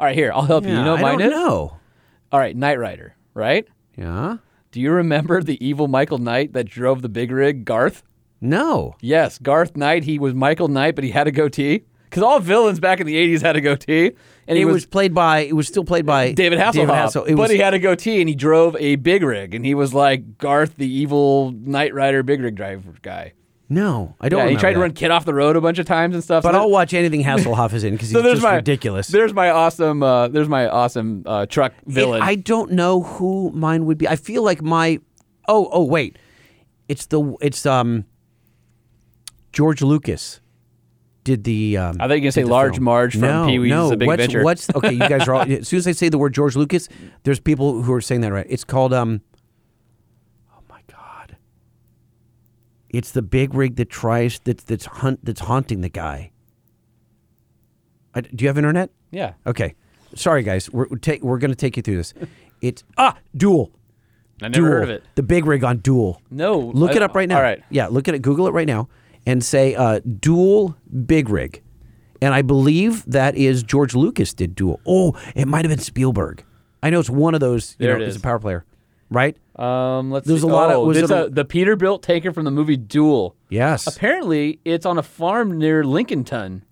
All right, here I'll help you. You know what I mine don't is? know. All right, Knight Rider. Right? Yeah. Do you remember the evil Michael Knight that drove the big rig, Garth? No. Yes, Garth Knight. He was Michael Knight, but he had a goatee. Because all villains back in the '80s had a goatee, and he it was, was, played by. It was still played by David Hasselhoff. Hassel- It but was, he had a goatee, and he drove a big rig, and he was like Garth, the evil Knight Rider big rig driver guy. No, I don't. Yeah, he tried to that. run Kid off the road a bunch of times and stuff. But so I'll watch anything Hasselhoff is in because so he's just my ridiculous. There's my awesome. Uh, there's my awesome uh, truck villain. It- I don't know who mine would be. I feel like my. Oh, oh, wait. It's the. It's um. George Lucas. did the. Um, I thought you gonna say Large film. Marge from no, Pee-wee's no. The Big what's, Adventure. What's okay? You guys are all. As soon as I say the word George Lucas, there's people who are saying that right. It's called um. Oh my God. It's the big rig that tries that's that's hunt that's haunting the guy. I, do you have internet? Yeah. Okay. Sorry, guys. We're we're, take, we're going to take you through this. It's ah Duel. I never Duel. heard of it. The big rig on Duel. No. Look I- it up right now. All right. Yeah, look at it. Google it right now and say uh, Duel Big Rig. And I believe that is George Lucas did Duel. Oh, it might have been Spielberg. I know it's one of those. You There know, it it's a power player, right? Um, let's There's see. a lot of- Oh, was it's a- a- the Peterbilt taken from the movie Duel. Yes. Apparently, it's on a farm near Lincolnton.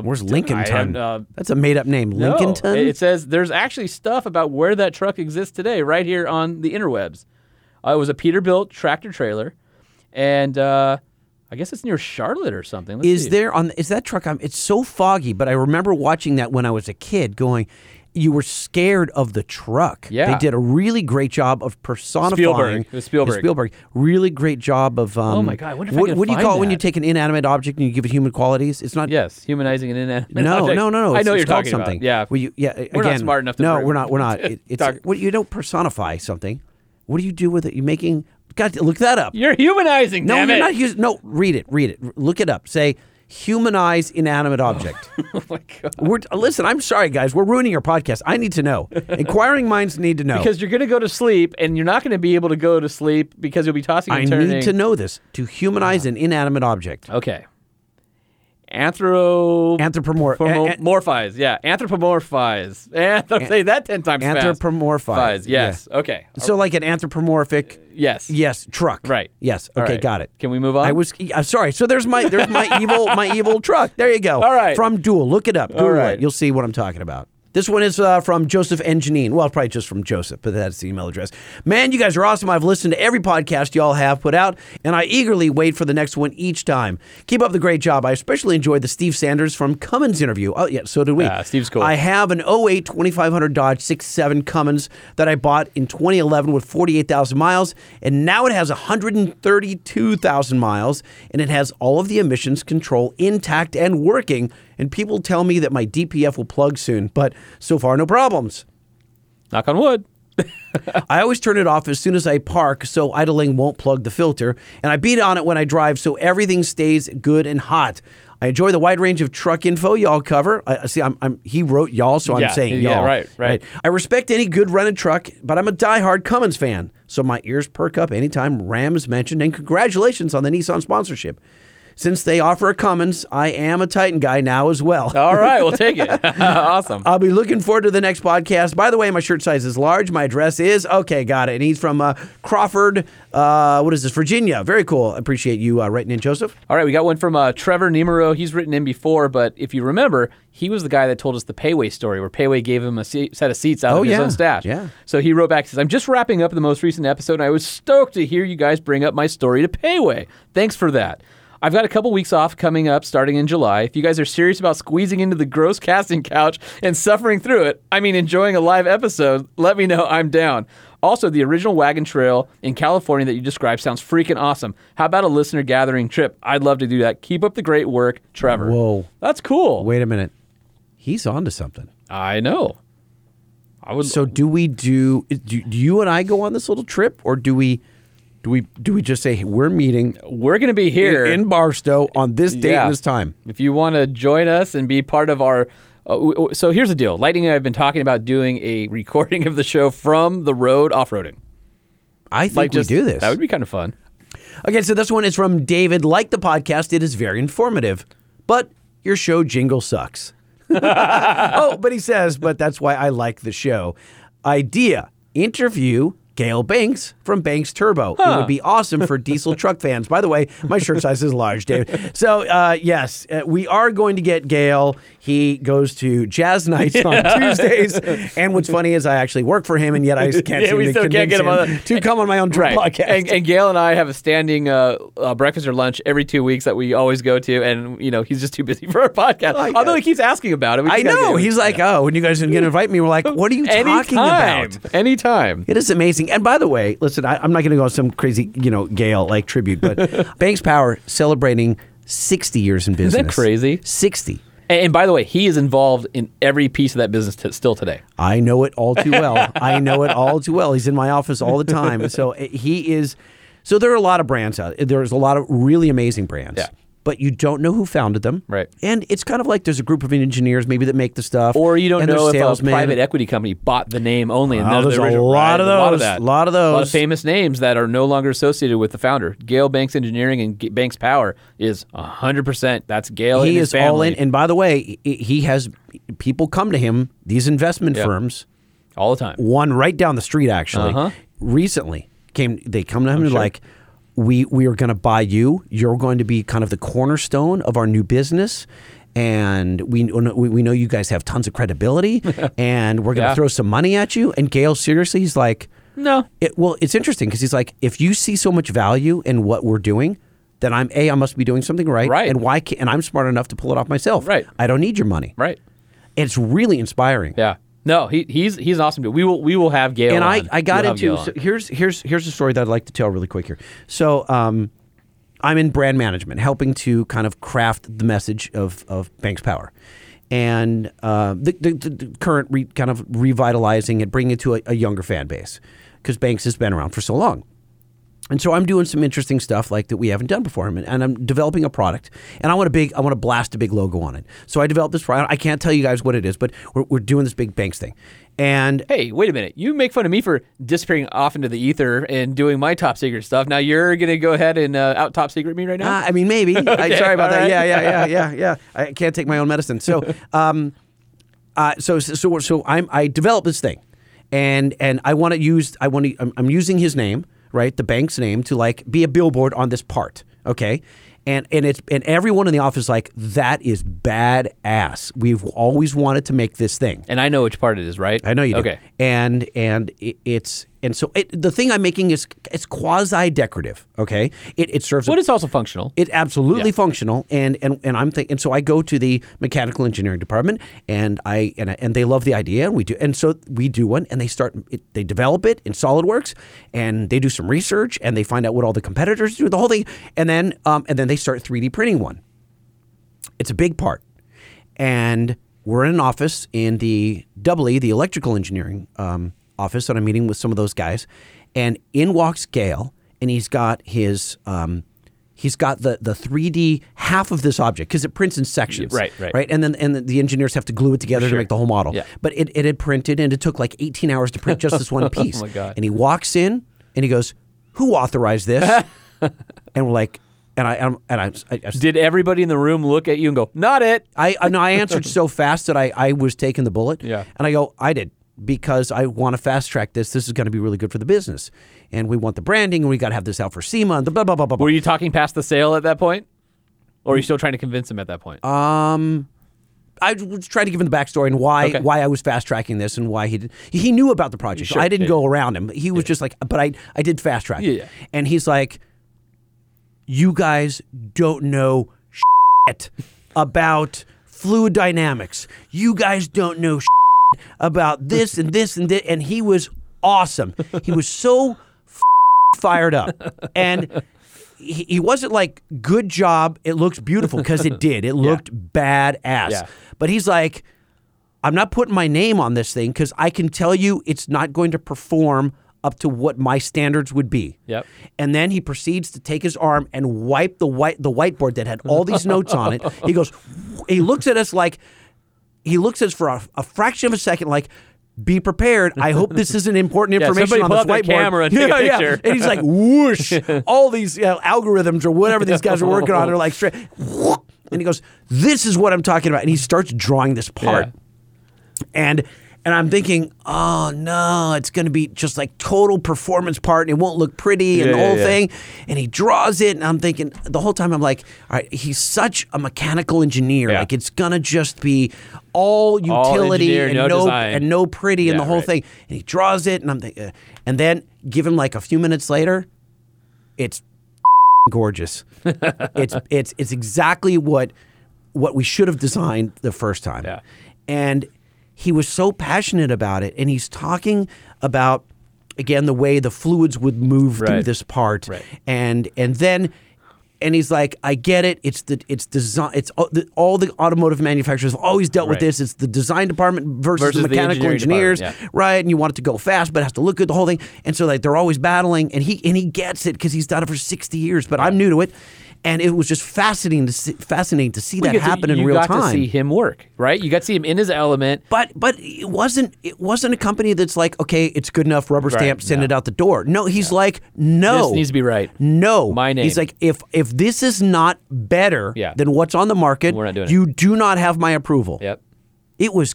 Where's I Lincolnton? uh, That's a made up name. No, Lincolnton? It says there's actually stuff about where that truck exists today, right here on the interwebs. Uh, it was a Peterbilt tractor trailer, and uh, I guess it's near Charlotte or something. Let's is see. there on is that truck? I'm, it's so foggy, but I remember watching that when I was a kid, going, "You were scared of the truck." Yeah. they did a really great job of personifying Spielberg. Spielberg. Spielberg, really great job of. Um, Oh my God, I wonder if I what, can what do you call it when you take an inanimate object and you give it human qualities? It's not. Yes, humanizing an inanimate No, object. no, no, no. I know what you're talking something. about. Yeah. Well, you, yeah. We're not again, smart enough to No, we're not. We're not. It, it's Talk- what you don't personify something. What do you do with it? You're making. God, look that up. You're humanizing. No, you're it. not using. No, read it. Read it. Look it up. Say humanize inanimate object. oh my god. We're listen. I'm sorry, guys. We're ruining your podcast. I need to know. Inquiring minds need to know. Because you're going to go to sleep, and you're not going to be able to go to sleep because you'll be tossing I and turning. need to know this. To humanize uh-huh. an inanimate object. Okay. Anthro. Anthropomorph. Anthropomorphize. Yeah. Anthropomorphize. Anthrop- say that 10 times. Anthropomorphize, Yes. Okay. so oh. like an anthropomorphic. Uh, yes. Yes, truck. Right. Yes. Okay, right. got it. Can we move on? I was I'm sorry. So there's my there's my evil my evil truck. There you go. All right. From Duel. Look it up. Google right. it. You'll see what I'm talking about. This one is uh, from Joseph. Janine. Well, probably just from Joseph, but that's the email address. Man, you guys are awesome. I've listened to every podcast y'all have put out, and I eagerly wait for the next one each time. Keep up the great job. I especially enjoyed the Steve Sanders from Cummins interview. Oh, yeah, so did we. Yeah, Steve's cool. I have an 08 2500 Dodge 67 Cummins that I bought in 2011 with 48,000 miles, and now it has 132,000 miles, and it has all of the emissions control intact and working. And people tell me that my DPF will plug soon, but so far, no problems. Knock on wood. I always turn it off as soon as I park so idling won't plug the filter, and I beat on it when I drive so everything stays good and hot. I enjoy the wide range of truck info y'all cover. I see. I'm, I'm he wrote y'all, so I'm saying yeah, y'all. right, right. I respect any good running truck, but I'm a diehard Cummins fan, so my ears perk up anytime Ram is mentioned. And congratulations on the Nissan sponsorship. Since they offer a Cummins, I am a Titan guy now as well. All right, we'll take it. awesome. I'll be looking forward to the next podcast. By the way, my shirt size is large. My address is okay. Got it. And he's from uh, Crawford. Uh, what is this? Virginia. Very cool. I appreciate you uh, writing in, Joseph. All right, we got one from uh, Trevor Nemero. He's written in before, but if you remember, he was the guy that told us the Payway story, where Payway gave him a se- set of seats out Oh, of his yeah. own stash. Yeah. So he wrote back, says, "I'm just wrapping up the most recent episode, and I was stoked to hear you guys bring up my story to Payway. Thanks for that." I've got a couple weeks off coming up starting in July. If you guys are serious about squeezing into the gross casting couch and suffering through it, I mean enjoying a live episode, let me know I'm down. Also, the original wagon trail in California that you described sounds freaking awesome. How about a listener gathering trip? I'd love to do that. Keep up the great work, Trevor. Whoa. That's cool. Wait a minute. He's on to something. I know. I would So do we do, do do you and I go on this little trip or do we do we do we just say hey, we're meeting we're going to be here in, in Barstow on this date Yeah. and this time? If you want to join us and be part of our. Uh, so here's the deal Lightning and I have been talking about doing a recording of the show from the road off roading. I think Like we just do this. That would be kind of fun. Okay, so this one is from David. Like the podcast, it is very informative, but your show jingle sucks. oh, but he says, but that's why I like the show. Idea interview Gale Banks from Banks Turbo. It would be awesome for diesel truck fans. By the way, my shirt size is large, David. So, uh, yes, uh, we are going to get Gale. He goes to jazz nights on Tuesdays. And what's funny is I actually work for him, and yet I can't Yeah, seem to still can't convince get him him to come on my own Right. podcast. And, and Gale and I have a standing uh, uh, breakfast or lunch every two weeks that we always go to. And, you know, he's just too busy for our podcast. I Although he keeps asking about it. I know. He's like, oh, when you guys are going to invite me, we're like, what are you talking Anytime. about? Anytime. It is amazing. And by the way, listen, I, I'm not going to go on some crazy, you know, Gale like tribute, but Banks Power celebrating 60 years in business. that crazy? 60. And, by the way, he is involved in every piece of that business t- still today. I know it all too well. I know it all too well. He's in my office all the time. So uh, he is. So there are a lot of brands out. There's a lot of really amazing brands. Yeah. But you don't know who founded them. Right. And it's kind of like there's a group of engineers maybe that make the stuff. Or you don't know if a private equity company bought the name only. And Well, none of the there's a original- lot of right, A lot of those, that. lot of A lot of those. famous names that are no longer associated with the founder. Gale Banks Engineering and G- Banks Power is 100%. That's Gale and he his is all in. And by the way, he- he has people come to him, these investment Yeah. firms, all the time. one right down the street actually Uh-huh. recently came they come to him and like we we are going to buy you you're going to be kind of the cornerstone of our new business and we we, know you guys have tons of credibility and we're going to Yeah. throw some money at you and Gale seriously he's like No. it, well it's interesting because he's like if you see so much value in what we're doing then I'm a I must be doing something right, Right. and why can't, and I'm smart enough to pull it off myself Right. I don't need your money Right. it's really inspiring Yeah. No, he, he's he's an awesome dude. We will we will have Gale and I, on. I got We'll into so here's here's here's a story that I'd like to tell really quick here. So um, I'm in brand management, helping to kind of craft the message of of Banks Power, and uh, the, the, the current re, kind of revitalizing it, bringing it to a, a younger fan base because Banks has been around for so long. And so I'm doing some interesting stuff like that we haven't done before, and, and I'm developing a product, and I want a big, I want to blast a big logo on it. So I developed this product. I can't tell you guys what it is, but we're, we're doing this big Banks thing, and Hey, wait a minute. You make fun of me for disappearing off into the ether and doing my top secret stuff. Now you're going to go ahead and uh, out top secret me right now? Uh, I mean, maybe. I, sorry about that. right. Yeah, yeah, yeah, yeah, yeah. I can't take my own medicine. So, um, uh, so, so, so I'm I developed this thing, and and I want to use I want to I'm, I'm using his name, right, the bank's name, to like be a billboard on this part. Okay. And, and it's and everyone in the office is like that is badass. We've always wanted to make this thing. and I know which part it is, right? I know you do. Okay. And and it, it's and so it, the thing I'm making is it's quasi decorative. Okay. It, it serves a But it's also functional. It's absolutely Yeah. functional, and and and I'm thinking. And so I go to the mechanical engineering department, and I and I, and they love the idea, and we do. And so we do one, and they start. It, they develop it in SolidWorks, and they do some research, and they find out what all the competitors do, the whole thing, and then um, and then they start 3D printing one. It's a big part, and we're in an office in the doubly the electrical engineering um, office, and I'm meeting with some of those guys, and in walks Gale, and he's got his. Um, He's got the, the 3D half of this object because it prints in sections, right, right. right, and then and the engineers have to glue it together to make the whole model. Yeah. But it, it had printed and it took like 18 hours to print just this one piece. Oh my God. And he walks in and he goes, "Who authorized this?" and we're like, and I I'm- and I, I, I Did everybody in the room look at you and go, not it? I, I no, I answered so fast that I, I was taking the bullet. Yeah. And I go, I did because I want to fast track this. This is going to be really good for the business, and we want the branding, and we got to have this out for SEMA, and the blah blah blah blah. blah. Were you talking past the sale at that point? Or are you still trying to convince him at that point? Um, I was trying to give him the backstory and why Okay. why I was fast tracking this and why he did. He knew about the project. Sure, I didn't yeah, go around him. He was just like, but I I did fast track. Yeah, yeah. And he's like, you guys don't know shit about fluid dynamics. You guys don't know shit about this and this and that. And he was awesome. He was so fired up. And he, he wasn't like, good job. It looks beautiful because it did. It looked badass. Yeah. But he's like, I'm not putting my name on this thing because I can tell you it's not going to perform up to what my standards would be. Yep. And then he proceeds to take his arm and wipe the white the whiteboard that had all these notes on it. He goes, he looks at us like, he looks at us for a, a fraction of a second, like. Be prepared. I hope this isn't important information somebody on this whiteboard. camera and a picture. And he's like, whoosh! All these you know, algorithms or whatever these guys are working on are like straight. And he goes, "This is what I'm talking about." And he starts drawing this part Yeah. and and I'm thinking, oh no, it's going to be just like total performance part, and it won't look pretty, and Yeah, the whole yeah. thing. And he draws it, and I'm thinking the whole time I'm like, all right, he's such a mechanical engineer, Yeah. like it's gonna just be all utility engineer, and no no and no pretty and the whole right. thing. And he draws it, and I'm thinking, uh, and then give him like a few minutes later, it's gorgeous. it's it's it's exactly what what we should have designed the first time. Yeah. And he was so passionate about it and he's talking about again the way the fluids would move through this part Right. and and then and he's like, I get it. It's the it's design. It's all the, all the automotive manufacturers have always dealt with this. It's the design department versus, Versus the the mechanical engineering engineers, department, right? And you want it to go fast, but it has to look good. The whole thing, and so like they're always battling, and he and he gets it because he's done it for sixty years. But I'm new to it, and it was just fascinating to see, fascinating to see that Because happen in real time. you got to see him work, right? You got to see him in his element. But but it wasn't it wasn't a company that's like okay it's good enough rubber Right, stamp send no. it out the door. No, he's like no. This needs to be right. No, My name. He's like if if this is not better Yeah. than what's on the market, We're not doing it. you do not have my approval. Yep. It was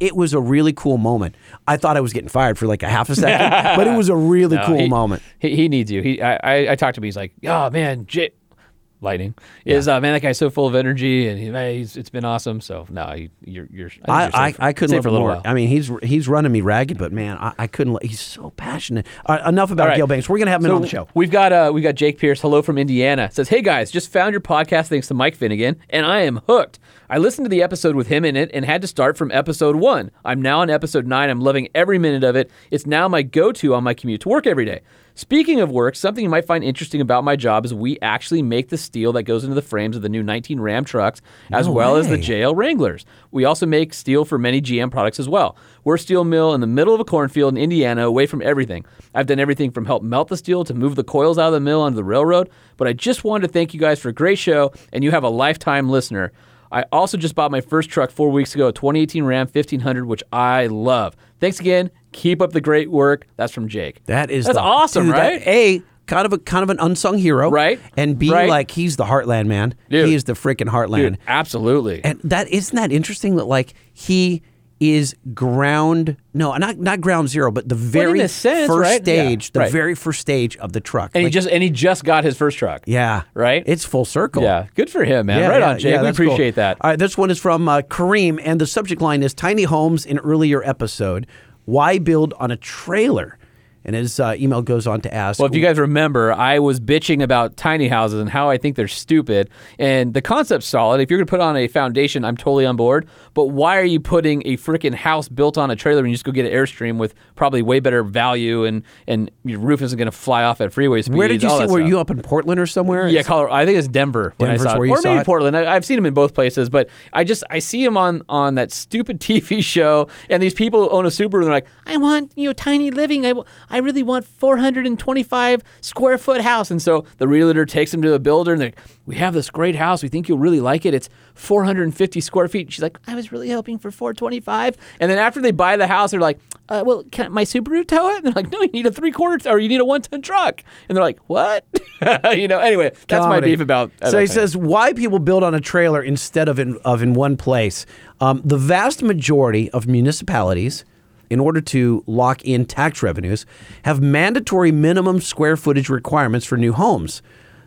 it was a really cool moment. I thought I was getting fired for like a half a second, but it was a really No, cool he, moment. He, he needs you. He I, I, I talked to him. He's like, oh man, J- lightning is uh, man. That guy's so full of energy, and he, he's, it's been awesome. So no, you're you're. I, I, safe- I couldn't love for a little more. while. I mean, he's he's running me ragged, but man, I, I couldn't. He's so passionate. All right, enough about right. Gale Banks. We're gonna have him So on the show. We've got uh, we got Jake Pierce. Hello from Indiana. Says, hey guys, just found your podcast thanks to Mike Finnegan, and I am hooked. I listened to the episode with him in it and had to start from episode one. I'm now on episode nine. I'm loving every minute of it. It's now my go-to on my commute to work every day. Speaking of work, something you might find interesting about my job is we actually make the steel that goes into the frames of the new 19 Ram trucks, as No well as the. JL Wranglers. We also make steel for many GM products as well. We're a steel mill in the middle of a cornfield in Indiana, away from everything. I've done everything from help melt the steel to move the coils out of the mill onto the railroad. But I just wanted to thank you guys for a great show, and you have a lifetime listener. I also just bought my first truck four weeks ago, a 2018 Ram 1500, which I love. Thanks again. Keep up the great work. That's from Jake. That is That's the- awesome, dude, that- right? a kind of a kind of an unsung hero, Right. And B Right. like he's the Heartland man. Dude. He is the freaking Heartland. Dude, absolutely. And that isn't that interesting that like he is ground no not not ground zero but the very a sense, first right? Yeah, stage the right. very first stage of the truck and he just and he just got his first truck. yeah Right? it's full circle Yeah, good for him, man. Yeah, right yeah, on, yeah, we that's cool. appreciate that. All right, this one is from uh, Kareem, and the subject line is Tiny Homes in earlier episode. Why build on a trailer? And his uh, email goes on to ask Well, if you guys remember, I was bitching about tiny houses and how I think they're stupid. And the concept's solid. If you're going to put on a foundation, I'm totally on board. But why are you putting a freaking house built on a trailer and you just go get an Airstream with probably way better value and and your roof isn't going to fly off at freeway speeds? Where did you see? Were stuff. you up in Portland or somewhere? Yeah, Colorado. I think it's Denver. When Denver's I saw where it. you or saw maybe it? Portland. I, I've seen him in both places, but I just I see him on on that stupid TV show, and these people own a Subaru. and They're like, I want you know tiny living. I, I really want 425 square foot house, and so the realtor takes him to a builder, and they're like, we have this great house. We think you'll really like it. It's 450 square feet. She's like, I was really hoping for 425. And then after they buy the house, they're like, uh, well, can my Subaru tow it? And they're like, no, you need a three quarter or you need a one ton truck. And they're like, what? you know. Anyway, that's my beef about. So he says why people build on a trailer instead of in of in one place. Um, the vast majority of municipalities, in order to lock in tax revenues, have mandatory minimum square footage requirements for new homes.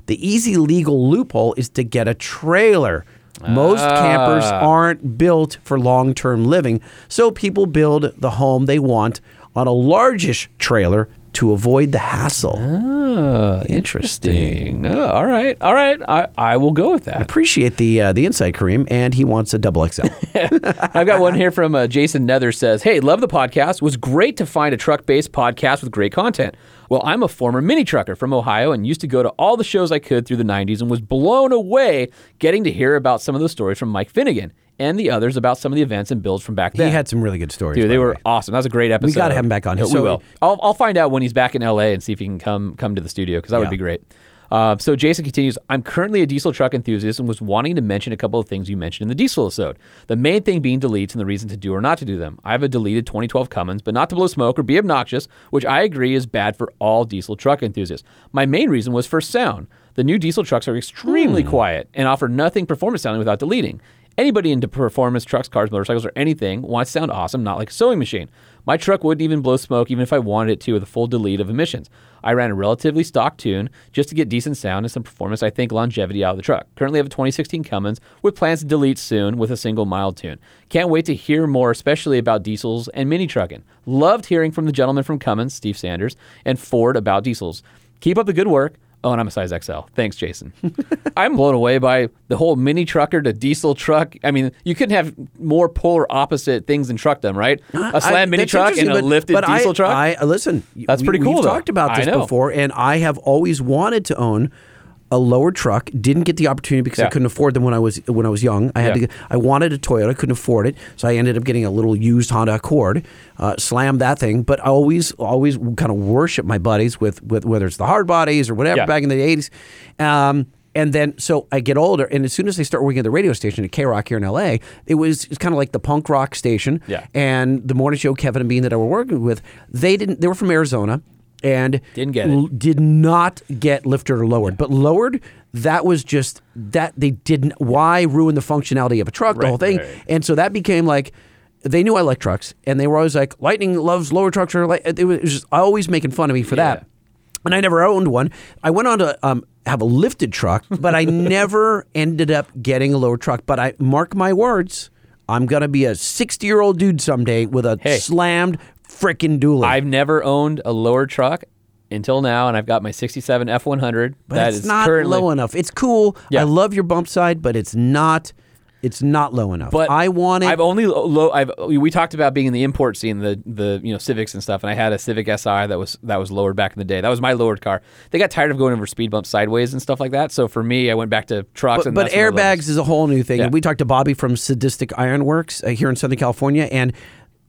The easy legal loophole is to get a trailer. Most campers Ah. aren't built for long term living, so people build the home they want on a largish trailer to avoid the hassle. Oh, interesting. Oh, all right, all right. I, I will go with that. Appreciate the uh, the insight, Kareem, and he wants a double XL. I've got one here from uh, Jason Nether says, "Hey, love the podcast. Was great to find a truck-based podcast with great content. Well, I'm a former mini trucker from Ohio and used to go to all the shows I could through the 90s and was blown away getting to hear about some of the stories from Mike Finnegan and the others about some of the events and builds from back then. he had some really good stories. Dude, they the were way. awesome. That was a great episode. We gotta have him back on. So- we will. I'll, I'll find out when he's back in LA and see if he can come come to the studio because that Yeah. would be great. Uh, so Jason continues, I'm currently a diesel truck enthusiast and was wanting to mention a couple of things you mentioned in the diesel episode. The main thing being deletes and the reason to do or not to do them. I have a deleted 2012 Cummins, but not to blow smoke or be obnoxious, which I agree is bad for all diesel truck enthusiasts. My main reason was for sound. The new diesel trucks are extremely quiet and offer nothing performance sounding without deleting. Anybody into performance trucks, cars, motorcycles, or anything wants to sound awesome, not like a sewing machine. My truck wouldn't even blow smoke even if I wanted it to with a full delete of emissions. I ran a relatively stock tune just to get decent sound and some performance, I think longevity out of the truck. Currently have a 2016 Cummins with plans to delete soon with a single mild tune. Can't wait to hear more, especially about diesels and mini trucking. Loved hearing from the gentleman from Cummins, Steve Sanders, and Ford about diesels. Keep up the good work. Oh, and I'm a size XL. Thanks, Jason. I'm blown away by the whole mini trucker to diesel truck. I mean, you couldn't have more polar opposite things in truckdom, right? A slam I- mini truck and a but- lifted but diesel I, truck. I listen. That's we- pretty cool, We've though. talked about this before, and I have always wanted to own a lower truck. Didn't get the opportunity because I couldn't afford them when I was when I was young. I had Yeah. to. I wanted a Toyota, couldn't afford it, so I ended up getting a little used Honda Accord. Uh, slammed that thing, but I always always kind of worship my buddies with with whether it's the hard bodies or whatever Yeah. back in the eighties. Um, and then, so I get older, and as soon as I start working at the radio station at K Rock here in LA, it was it's kind of like the punk rock station. Yeah. And the morning show, Kevin and Bean that I were working with, they didn't. They were from Arizona, and Didn't get it. l- Did not get lifted or lowered, but lowered. That was just that they didn't. Why ruin the functionality of a truck? the Right, whole thing, right. and so that became like. They knew I like trucks, and they were always like, "Lightning loves lower trucks." Or like, it was just always making fun of me for that and I never owned one. I went on to um, have a lifted truck, but I never ended up getting a lower truck. But I mark my words, I'm gonna be a 60 year old dude someday with a slammed frickin' dually. I've never owned a lower truck until now, and I've got my 67 F100. but that it's is not currently, low enough. It's cool. Yeah. I love your bump side, but it's not. It's not low enough. But I want it. I've only low. I've we talked about being in the import scene, the the you know Civics and stuff, and I had a Civic Si that was that was lowered back in the day. That was my lowered car. They got tired of going over speed bumps sideways and stuff like that. So for me, I went back to trucks. but, and but that's when I lowered. airbags is a whole new thing. Yeah. And we talked to Bobby from Sadistic Ironworks uh, here in Southern California, and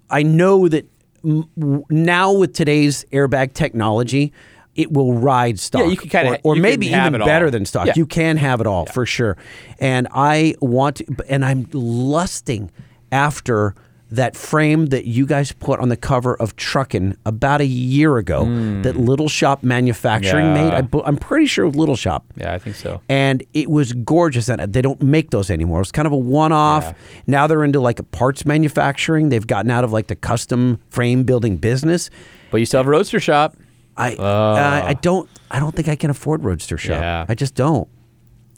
I know that now with today's airbag technology, it will ride stock. Yeah, you can kinda- or, or maybe even better all. than stock. Yeah. You can have it all for sure. And I want, to, and I'm lusting after that frame that you guys put on the cover of Truckin' about a year ago. That Little Shop Manufacturing made. Yeah. I, bu- I'm pretty sure it was Little Shop Yeah, I think so. and it was gorgeous. And they don't make those anymore. It's kind of a one-off. Yeah. Now they're into like parts manufacturing. They've gotten out of like the custom frame building business. But you still have a roadster shop. I uh, I don't I don't think I can afford Roadster Shop. Yeah. I just don't.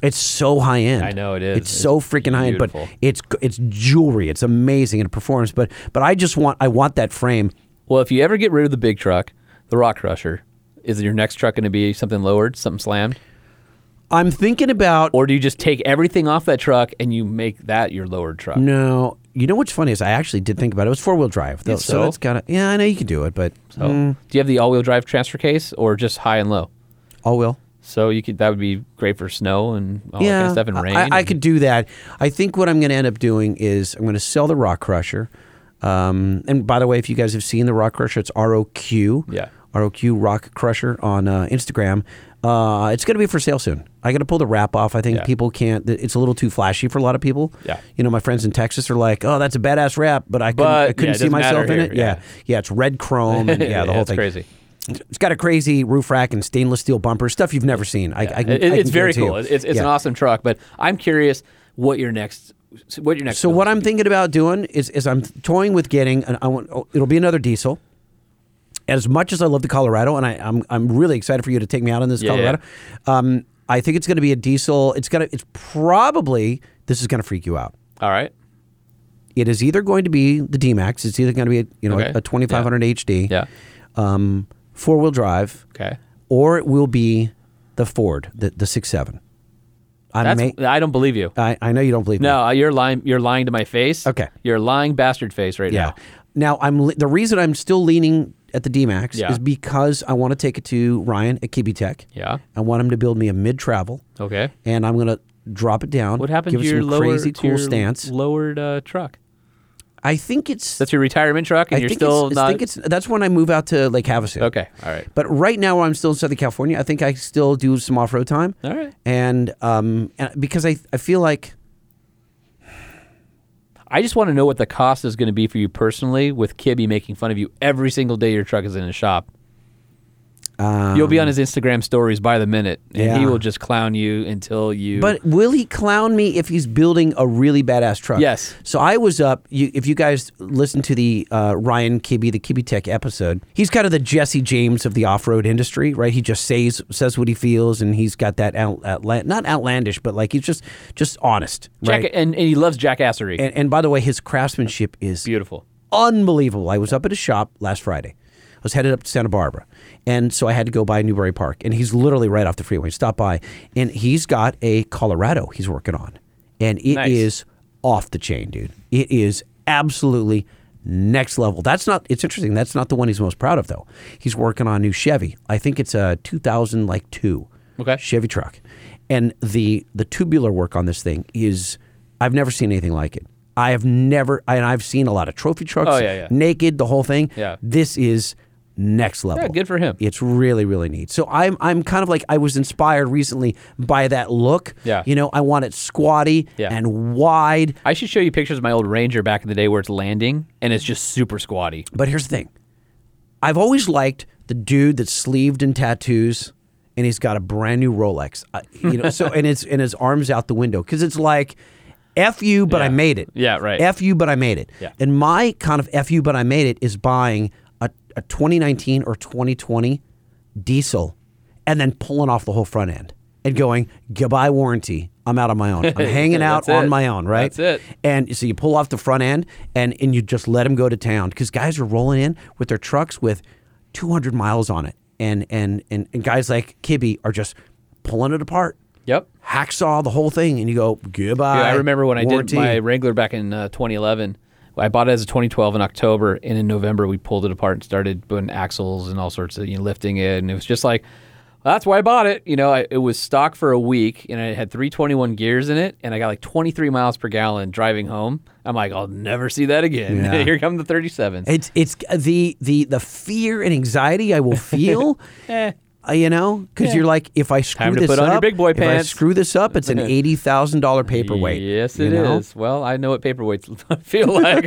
It's so high end. I know it is. It's, so It's freaking high end, but it's it's jewelry. It's amazing and it performs. But but I just want I want that frame. Well, if you ever get rid of the big truck, the Rock Crusher, is your next truck going to be something lowered, something slammed, I'm thinking about or do you just take everything off that truck and you make that your lowered truck? no. You know what's funny is I actually did think about it. It was four wheel drive, though, so so? that's kind of yeah. I know you can do it, but So, mm. do you have the all-wheel drive transfer case or just high and low? all wheel. So you could that would be great for snow and all that kind of stuff and rain. I, I and- could do that. I think what I'm going to end up doing is I'm going to sell the Rock Crusher. Um, and by the way, if you guys have seen the Rock Crusher, it's ROQ. Yeah. ROQ Rock Crusher on uh, Instagram. Uh, it's going to be for sale soon. I got to pull the wrap off. I think Yeah. people can't. It's a little too flashy for a lot of people. Yeah. You know, my friends in Texas are like, "Oh, that's a badass wrap," but I couldn't, But, I couldn't it see myself in here, it. Yeah. yeah. yeah, it's red chrome and yeah, the whole it's thing. crazy. It's got a crazy roof rack and stainless steel bumper stuff you've never seen. I, I can, It- I it's very cool. It's, it's Yeah. an awesome truck, but I'm curious what your next what your next. So what. I'm thinking about doing is, is I'm toying with getting. An, I want. oh, It'll be another diesel. As much as I love the Colorado, and I, I'm I'm really excited for you to take me out on this Yeah, Colorado. Um, I think it's going to be a diesel. It's gonna. It's probably this is going to freak you out. all right. It is either going to be the D Max. It's either going to be a, you know Okay. a 2500 HD. Yeah. Um, four wheel drive, Okay. or it will be the Ford, the the six seven. I That's, may. I don't believe you. I, I know you don't believe me. No, uh, you're lying. You're lying to my face. Okay. You're a lying bastard face right Yeah. now. Now I'm the reason I'm still leaning at the D-Max Yeah. is because I want to take it to Ryan at Kibbe Tech. Yeah. I want him to build me a mid-travel, Okay. and I'm gonna drop it down. What happened Give to your some lower, crazy cool your stance. lowered uh, truck? I think it's. That's your retirement truck, and I you're still not. I think it's. That's when I move out to Lake Havasu. okay. All right. But right now, I'm still in Southern California. I think I still do some off-road time. All right. And um, and because I I feel like I just want to know what the cost is going to be for you personally, with Kibbe making fun of you every single day your truck is in his shop. You'll be on his Instagram stories by the minute, and he Um, will just clown you until you. But will he clown me if he's building a really badass truck? Yes. So I was up. You, if you guys listen to the uh, Ryan Kibbe, the Kibbe Tech episode, he's kind of the Jesse James of the off-road industry, right? He just says says what he feels, and he's got that out, outla- not outlandish, but like he's just just honest, Jack, right? and, and he loves jackassery. And, and by the way, his craftsmanship is Beautiful. unbelievable. I was up at his shop last Friday. I was headed up to Santa Barbara. And so I had to go by Newbury Park. And he's literally right off the freeway. Stop by. And he's got a Colorado he's working on. And it is Nice. off the chain, dude. It is absolutely next level. That's not it's interesting. That's not the one he's most proud of though. He's working on a new Chevy. I think it's a 2000 like 2. Okay. Chevy truck, and the the tubular work on this thing is I've never seen anything like it. I have never, and I've seen a lot of trophy trucks, Oh, yeah, yeah. naked, the whole thing. Yeah. This is next level. Yeah, good for him. It's really, really neat. So I'm, I'm kind of like I was inspired recently by that look. Yeah. You know, I want it squatty Yeah. and wide. I should show you pictures of my old Ranger back in the day where it's landing and it's just super squatty. But here's the thing I've always liked the dude that's sleeved in tattoos and he's got a brand new Rolex. Uh, you know, so and it's and his arms out the window because it's like F you, but I made it. Yeah, right. F you, but I made it. Yeah. And my kind of F you, but I made it is buying a, a 2019 or 2020 diesel and then pulling off the whole front end and going, goodbye warranty. I'm out on my own. I'm hanging out on it. my own, right? That's it. And so you pull off the front end and, and you just let them go to town because guys are rolling in with their trucks with 200 miles on it. And, and, and, and guys like Kibbe are just pulling it apart, Yep. hacksaw the whole thing, and you go, goodbye. Yeah, I remember when I did my Wrangler back in uh, 2011. I bought it as a 2012 in October, and in November we pulled it apart and started putting axles and all sorts of you know lifting it, and it was just like. That's why I bought it. You know, I, it was stock for a week, and it had 321 gears in it, and I got like 23 miles per gallon driving home. I'm like, I'll never see that again. Yeah. Here come the 37s. It's it's the the the fear and anxiety I will feel. Eh. Uh, you know, because you're like, if I screw Time to this put up, on your big boy if I screw this up, it's an eighty thousand dollar paperweight. Yes, you it is. know? Well, I know what paperweights feel like.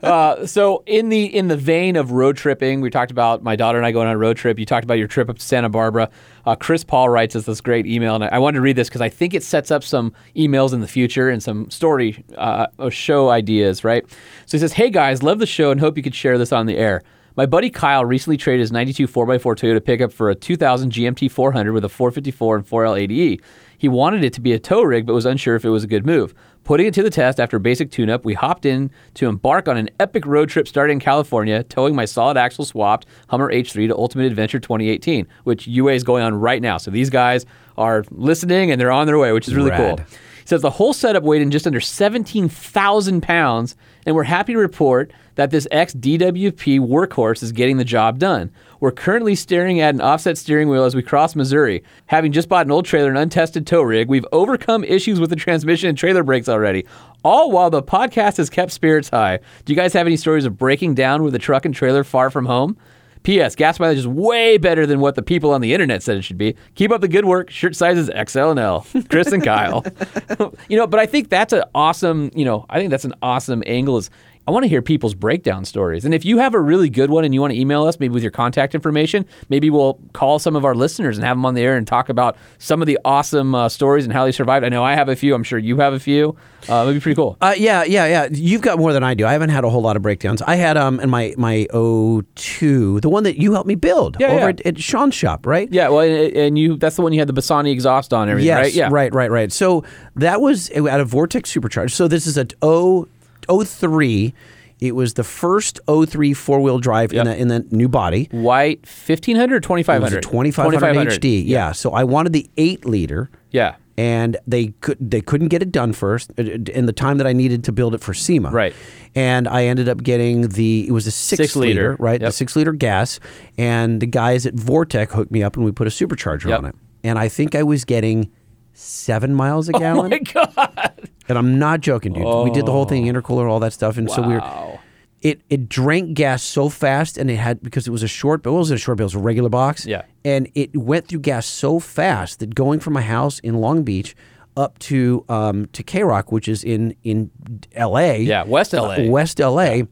uh, so, in the in the vein of road tripping, we talked about my daughter and I going on a road trip. You talked about your trip up to Santa Barbara. Uh, Chris Paul writes us this great email, and I, I wanted to read this because I think it sets up some emails in the future and some story uh, or show ideas. Right. So he says, "Hey guys, love the show and hope you could share this on the air." My buddy Kyle recently traded his 92 4x4 Toyota pickup for a 2000 GMT 400 with a 454 and 4L80E. He wanted it to be a tow rig, but was unsure if it was a good move. Putting it to the test after a basic tune up, we hopped in to embark on an epic road trip starting in California, towing my solid axle swapped Hummer H3 to Ultimate Adventure 2018, which UA is going on right now. So these guys are listening and they're on their way, which is really Rad. cool. He says the whole setup weighed in just under 17,000 pounds, and we're happy to report that this ex DWP workhorse is getting the job done. We're currently staring at an offset steering wheel as we cross Missouri. Having just bought an old trailer and untested tow rig, we've overcome issues with the transmission and trailer brakes already. All while the podcast has kept spirits high. Do you guys have any stories of breaking down with a truck and trailer far from home? P.S. Gas mileage is way better than what the people on the internet said it should be. Keep up the good work. Shirt sizes XL and L. Chris and Kyle. you know, but I think that's an awesome. You know, I think that's an awesome angle. Is I want to hear people's breakdown stories. And if you have a really good one and you want to email us, maybe with your contact information, maybe we'll call some of our listeners and have them on the air and talk about some of the awesome uh, stories and how they survived. I know I have a few. I'm sure you have a few. Uh, it'd be pretty cool. Uh, yeah, yeah, yeah. You've got more than I do. I haven't had a whole lot of breakdowns. I had um in my my 02, the one that you helped me build yeah, over yeah. At, at, Sean's shop, right? Yeah. Well, and, and, you that's the one you had the Bassani exhaust on, everything, yes, right? Yeah. Right, right, right. So that was at a Vortech supercharger. So this is a 02 03. It was the first 03 four wheel drive yep. in, the, in the new body. White 1500 2500? 2500 2500 HD. Yeah. So I wanted the 8 liter. Yeah. And they could they couldn't get it done first uh, in the time that I needed to build it for SEMA. Right. And I ended up getting the it was a six, six liter, liter, right? Yep. The six liter gas. And the guys at Vortech hooked me up and we put a supercharger on it. And I think I was getting seven miles a gallon. Oh my god! And I'm not joking, dude. We did the whole thing, intercooler, all that stuff, and so we were. It, it drank gas so fast, and it had because it was a short bill. It wasn't a short bill; it was a regular box. Yeah. and it went through gas so fast that going from my house in Long Beach up to um, to KROQ, which is in in L.A. Yeah, West LA. uh, West L.A.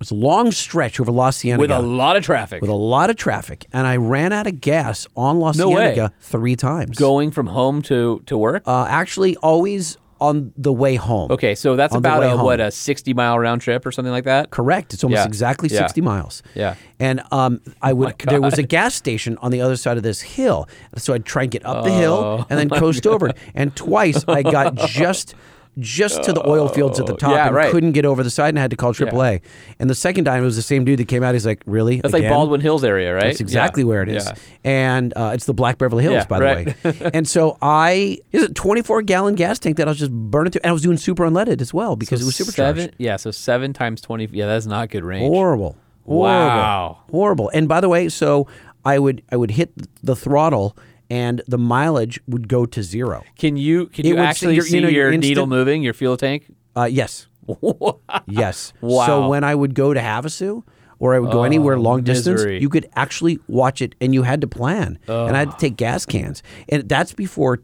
It's a long stretch over La Cienega With a lot of traffic. with a lot of traffic, and I ran out of gas on La No way. Three times. going from home to, to work? Uh, actually, always on the way home. okay, so that's about a, what, a 60 mile round trip or something like that? Correct. It's almost Yeah. exactly Yeah. 60 miles. Yeah. And um, I would my there was a gas station on the other side of this hill, so I'd try and get up the hill Oh, and then coast over. And twice I got just just to the oil fields at the top Oh, Yeah, and right. couldn't get over the side and had to call AAA. And the second time it was the same dude that came out. He's like, "Really? That's like Baldwin Hills area, right? That's exactly Yeah. where it is. Yeah. And uh, it's the Black Beverly Hills, Yeah, by the right. way. and so I, is it 24 gallon gas tank that I was just burning through. And I was doing super unleaded as well because it was supercharged. Seven, yeah, so seven times 20. Yeah, that's not good range. Horrible. Horrible. Wow. Horrible. And by the way, so I would I would hit the throttle and the mileage would go to zero. Can you can you actually you're- see you know, your you're needle moving, your fuel tank? Uh, yes, yes. Wow. So when I would go to Havasu or I would go anywhere long distance, misery. you could actually watch it, and you had to plan. And I had to take gas cans, and that's before.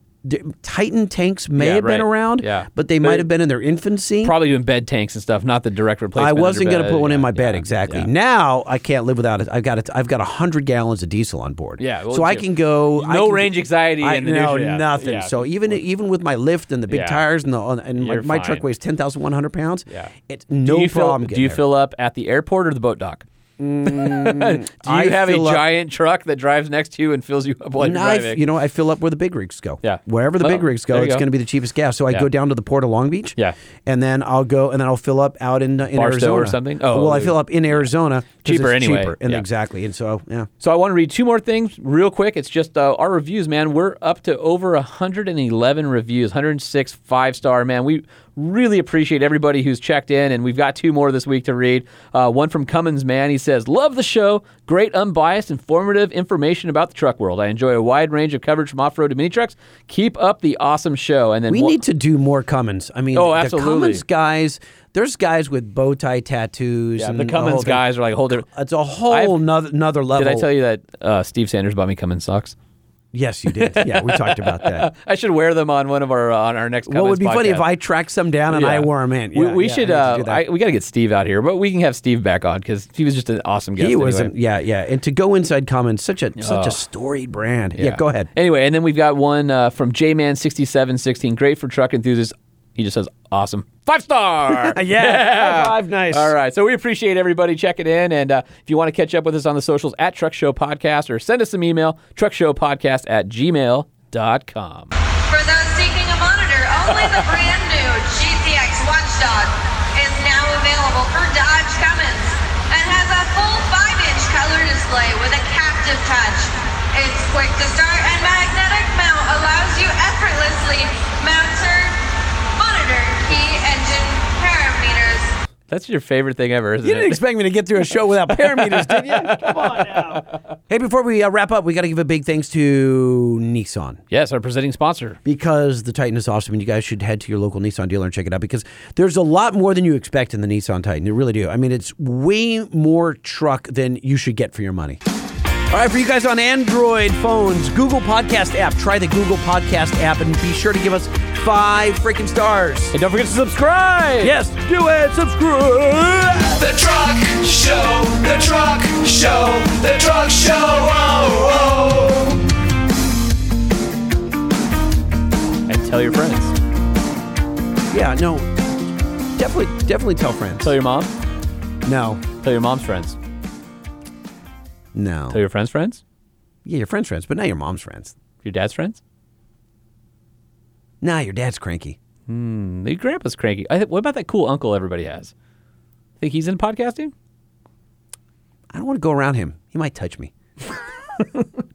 Titan tanks may Yeah, have been right. around, Yeah. but they But- might have been in their infancy. Probably doing bed tanks and stuff, not the direct replacement. I wasn't going to put one in my bed yeah, exactly. yeah. Now I can't live without it. I've got it. I've got hundred gallons of diesel on board. Yeah, well, so I can go. No can- range anxiety I in the no new- yeah, nothing. yeah. So even even with my lift and the big Yeah. tires and the and my, my truck weighs ten thousand one hundred pounds. Yeah. it's no do fill, problem. Do you there. fill up at the airport or the boat dock? do you I have a up- giant truck that drives next to you and fills you up while you're I, driving? you know, I fill up where the big rigs go. Yeah. Wherever the Oh, big rigs go, it's go. going to be the cheapest gas. So I Yeah. go down to the port of Long Beach. Yeah. And then I'll go and then I'll fill up out in, in Barstow or something? Oh, well, I fill up in Arizona. Cheaper it's anyway. Cheaper. And Yeah. exactly. And so yeah. So I want to read two more things real quick. It's just uh, our reviews, man. We're up to over 111 reviews, 106 five star, man. We really appreciate everybody who's checked in, and we've got two more this week to read. Uh, one from Cummins, man. He says, "Love the show. Great, unbiased, informative information about the truck world. I enjoy a wide range of coverage from off road to mini trucks. Keep up the awesome show." And then We one- need to do more Cummins. I mean, Oh, the absolutely. Cummins guys. There's guys with bow tie tattoos. yeah, and the the Cummins guys are like a whole different. It's a whole I've- nother, another level. Did I tell you that uh, Steve Sanders bought me Cummins socks? Yes, you did. Yeah, we talked about that. I should wear them on one of our uh, on our next. what would Cummins be funny if. I tracked some down and I wore them in? we Yeah, we yeah, should. Uh. I, we got to get Steve out here, but we can have Steve back on because he was just an awesome guest. he was, anyway. an, yeah, yeah. And to go inside Cummins, such a such a storied brand. Yeah. go ahead. Anyway, and then we've got one uh, from J Man sixty seven sixteen. Great for truck enthusiasts. He just says awesome. Five star. Yeah. High five, nice. All right. So we appreciate everybody checking in. And uh, if you want to catch up with us on the socials at Truck Show Podcast or send us some email, truckshowpodcast at gmail.com. For those seeking a monitor, only the brand new GCX Watchdog is now available for Dodge Cummins and has a full 5-inch color display with a capacitive touch. Its quick to start and magnetic mount allows you effortlessly mount That's your favorite thing ever, isn't You it? You didn't expect me to get through a show without parameters, did you? Come on now. Hey, before we uh, wrap up, we got to give a big thanks to Nissan. yes, our presenting sponsor. because the Titan is awesome, and you guys should head to your local Nissan dealer and check it out because there's a lot more than you expect in the Nissan Titan. You really do. I mean, it's way more truck than you should get for your money. All right, for you guys on Android phones, Google Podcast app, try the Google Podcast app and be sure to give us five freaking stars. And don't forget to subscribe. Yes, do it. Subscribe. The Truck Show, The Truck Show, The Truck Show. Oh, oh. And tell your friends. Yeah, no, definitely, definitely tell friends. Tell your mom. no, Tell your mom's friends. No. Tell your friends' friends. Yeah, your friends' friends, but not your mom's friends. Your dad's friends. Nah, your dad's cranky. Hmm, your grandpa's cranky. I, what about that cool uncle everybody has? Think he's in podcasting? I don't want to go around him. He might touch me.